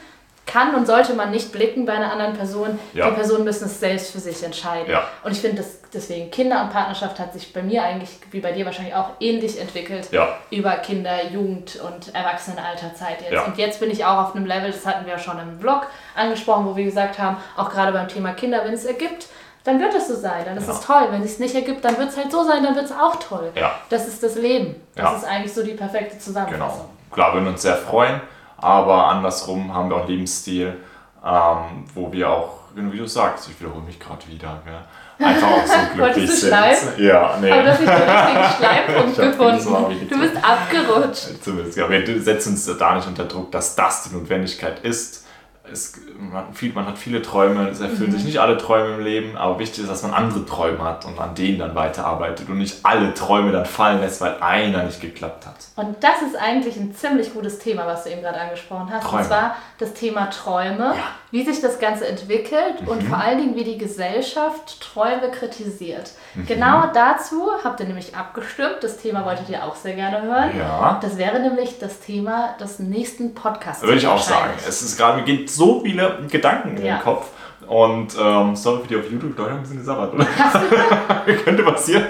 kann und sollte man nicht blicken bei einer anderen Person. Ja. Die Personen müssen es selbst für sich entscheiden. Ja. Und ich finde, deswegen Kinder und Partnerschaft hat sich bei mir eigentlich, wie bei dir wahrscheinlich auch, ähnlich entwickelt. Ja. Über Kinder, Jugend und Erwachsenenalterzeit jetzt. Und jetzt bin ich auch auf einem Level, das hatten wir ja schon im Vlog angesprochen, wo wir gesagt haben, auch gerade beim Thema Kinder, wenn es ergibt, dann wird es so sein, dann ist es toll. Wenn es nicht ergibt, dann wird es halt so sein, dann wird es auch toll. Das ist das Leben. Das ist eigentlich so die perfekte Zusammenfassung. Genau. Klar, wir würden uns sehr freuen aber andersrum haben wir auch einen Lebensstil, ähm, wo wir auch, wie du sagst, ich wiederhole mich gerade wieder, gell? einfach auch so *laughs* glücklich sind. Ja, nee. Aber du hast nicht den richtigen Schleimpunkt *laughs* gefunden. Du bist abgerutscht. Zumindest, ja. Wir setzen uns da nicht unter Druck, dass das die Notwendigkeit ist es, man, viel, man hat viele Träume, es erfüllen mhm. sich nicht alle Träume im Leben, aber wichtig ist, dass man andere Träume hat und an denen dann weiterarbeitet und nicht alle Träume dann fallen lässt, weil einer nicht geklappt hat. Und das ist eigentlich ein ziemlich gutes Thema, was du eben gerade angesprochen hast. Träume. Und zwar das Thema Träume, ja. wie sich das Ganze entwickelt mhm. und vor allen Dingen, wie die Gesellschaft Träume kritisiert. Mhm. Genau dazu habt ihr nämlich abgestimmt. Das Thema wolltet ihr auch sehr gerne hören. Ja. Das wäre nämlich das Thema des nächsten Podcasts. Würde ich auch sagen. Es ist gerade, geht so so viele Gedanken in ja. den Kopf. Und ähm, sorry für die auf YouTube, Leute haben ein bisschen gesabbert, oder? *laughs* *laughs* Könnte passieren.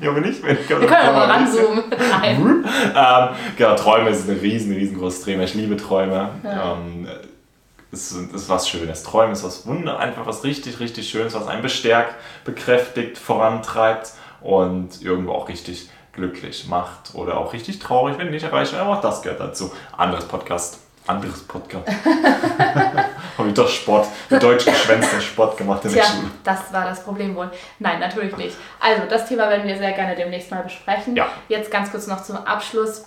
Ja, aber nicht. Wenn ich Wir können mal ranzoomen. Nein. *laughs* ähm, genau, Träume ist ein riesen, riesengroßes Thema. Ich liebe Träume. Ja. Ähm, es ist, ist was Schönes. Träumen ist was Wunder, einfach was richtig, richtig Schönes, was einen bestärkt, bekräftigt, vorantreibt und irgendwo auch richtig glücklich macht oder auch richtig traurig, wenn nicht erreicht. Aber auch das gehört dazu. Anderes Podcast anderes Podcast. *laughs* Habe ich doch Sport, deutsch geschwänzter Sport gemacht in der Tja, Schule. Das war das Problem wohl. Nein, natürlich nicht. Also, das Thema werden wir sehr gerne demnächst mal besprechen. Ja. Jetzt ganz kurz noch zum Abschluss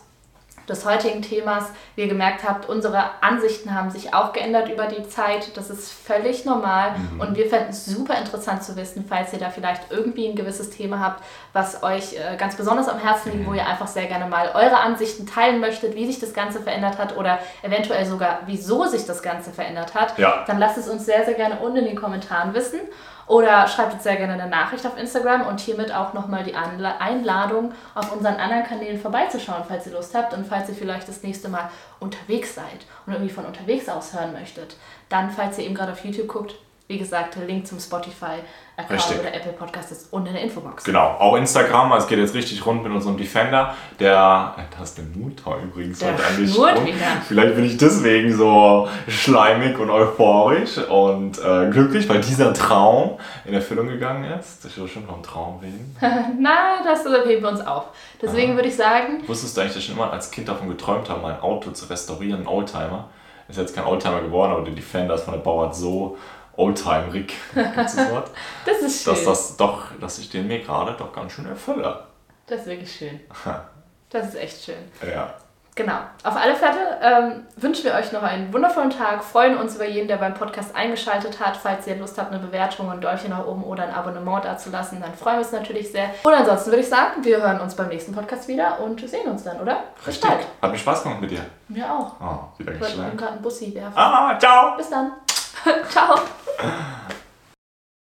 des heutigen Themas. Wie ihr gemerkt habt, unsere Ansichten haben sich auch geändert über die Zeit. Das ist völlig normal mhm. und wir fänden es super interessant zu wissen, falls ihr da vielleicht irgendwie ein gewisses Thema habt, was euch äh, ganz besonders am Herzen liegt, mhm. wo ihr einfach sehr gerne mal eure Ansichten teilen möchtet, wie sich das Ganze verändert hat oder eventuell sogar, wieso sich das Ganze verändert hat. Ja. Dann lasst es uns sehr, sehr gerne unten in den Kommentaren wissen. Oder schreibt uns sehr gerne eine Nachricht auf Instagram und hiermit auch nochmal die Einladung, auf unseren anderen Kanälen vorbeizuschauen, falls ihr Lust habt und falls ihr vielleicht das nächste Mal unterwegs seid und irgendwie von unterwegs aus hören möchtet. Dann, falls ihr eben gerade auf YouTube guckt, wie gesagt, der Link zum Spotify-Account oder Apple Podcast ist unten in der Infobox. Genau, auch Instagram, also es geht jetzt richtig rund mit unserem Defender. Der, äh, das ist der Mutter übrigens der heute eigentlich. Vielleicht bin ich deswegen so schleimig und euphorisch und äh, glücklich, weil dieser Traum in Erfüllung gegangen ist. Ich will schon vom Traum reden. *laughs* Na, das heben wir uns auf. Deswegen ah. würde ich sagen... Wusstest du eigentlich, dass ich schon immer als Kind davon geträumt habe, mein Auto zu restaurieren, ein Oldtimer? Ist jetzt kein Oldtimer geworden, aber der Defender ist von der Bauart so oldtimerig, das Wort. *laughs* das ist schön. Dass, das doch, dass ich den mir gerade doch ganz schön erfülle. Das ist wirklich schön. *laughs* Das ist echt schön. Ja. Genau. Auf alle Fälle ähm, wünschen wir euch noch einen wundervollen Tag, freuen uns über jeden, der beim Podcast eingeschaltet hat. Falls ihr Lust habt, eine Bewertung und ein Däumchen nach oben oder ein Abonnement dazulassen, dann freuen wir uns natürlich sehr. Und ansonsten würde ich sagen, wir hören uns beim nächsten Podcast wieder und sehen uns dann, oder? Bis bald. Hat mir Spaß gemacht mit dir. Mir auch. Oh, wieder Ich wollte geschlagen. gerade einen Bussi werfen. Ah, ciao. Bis dann. *laughs* Ciao.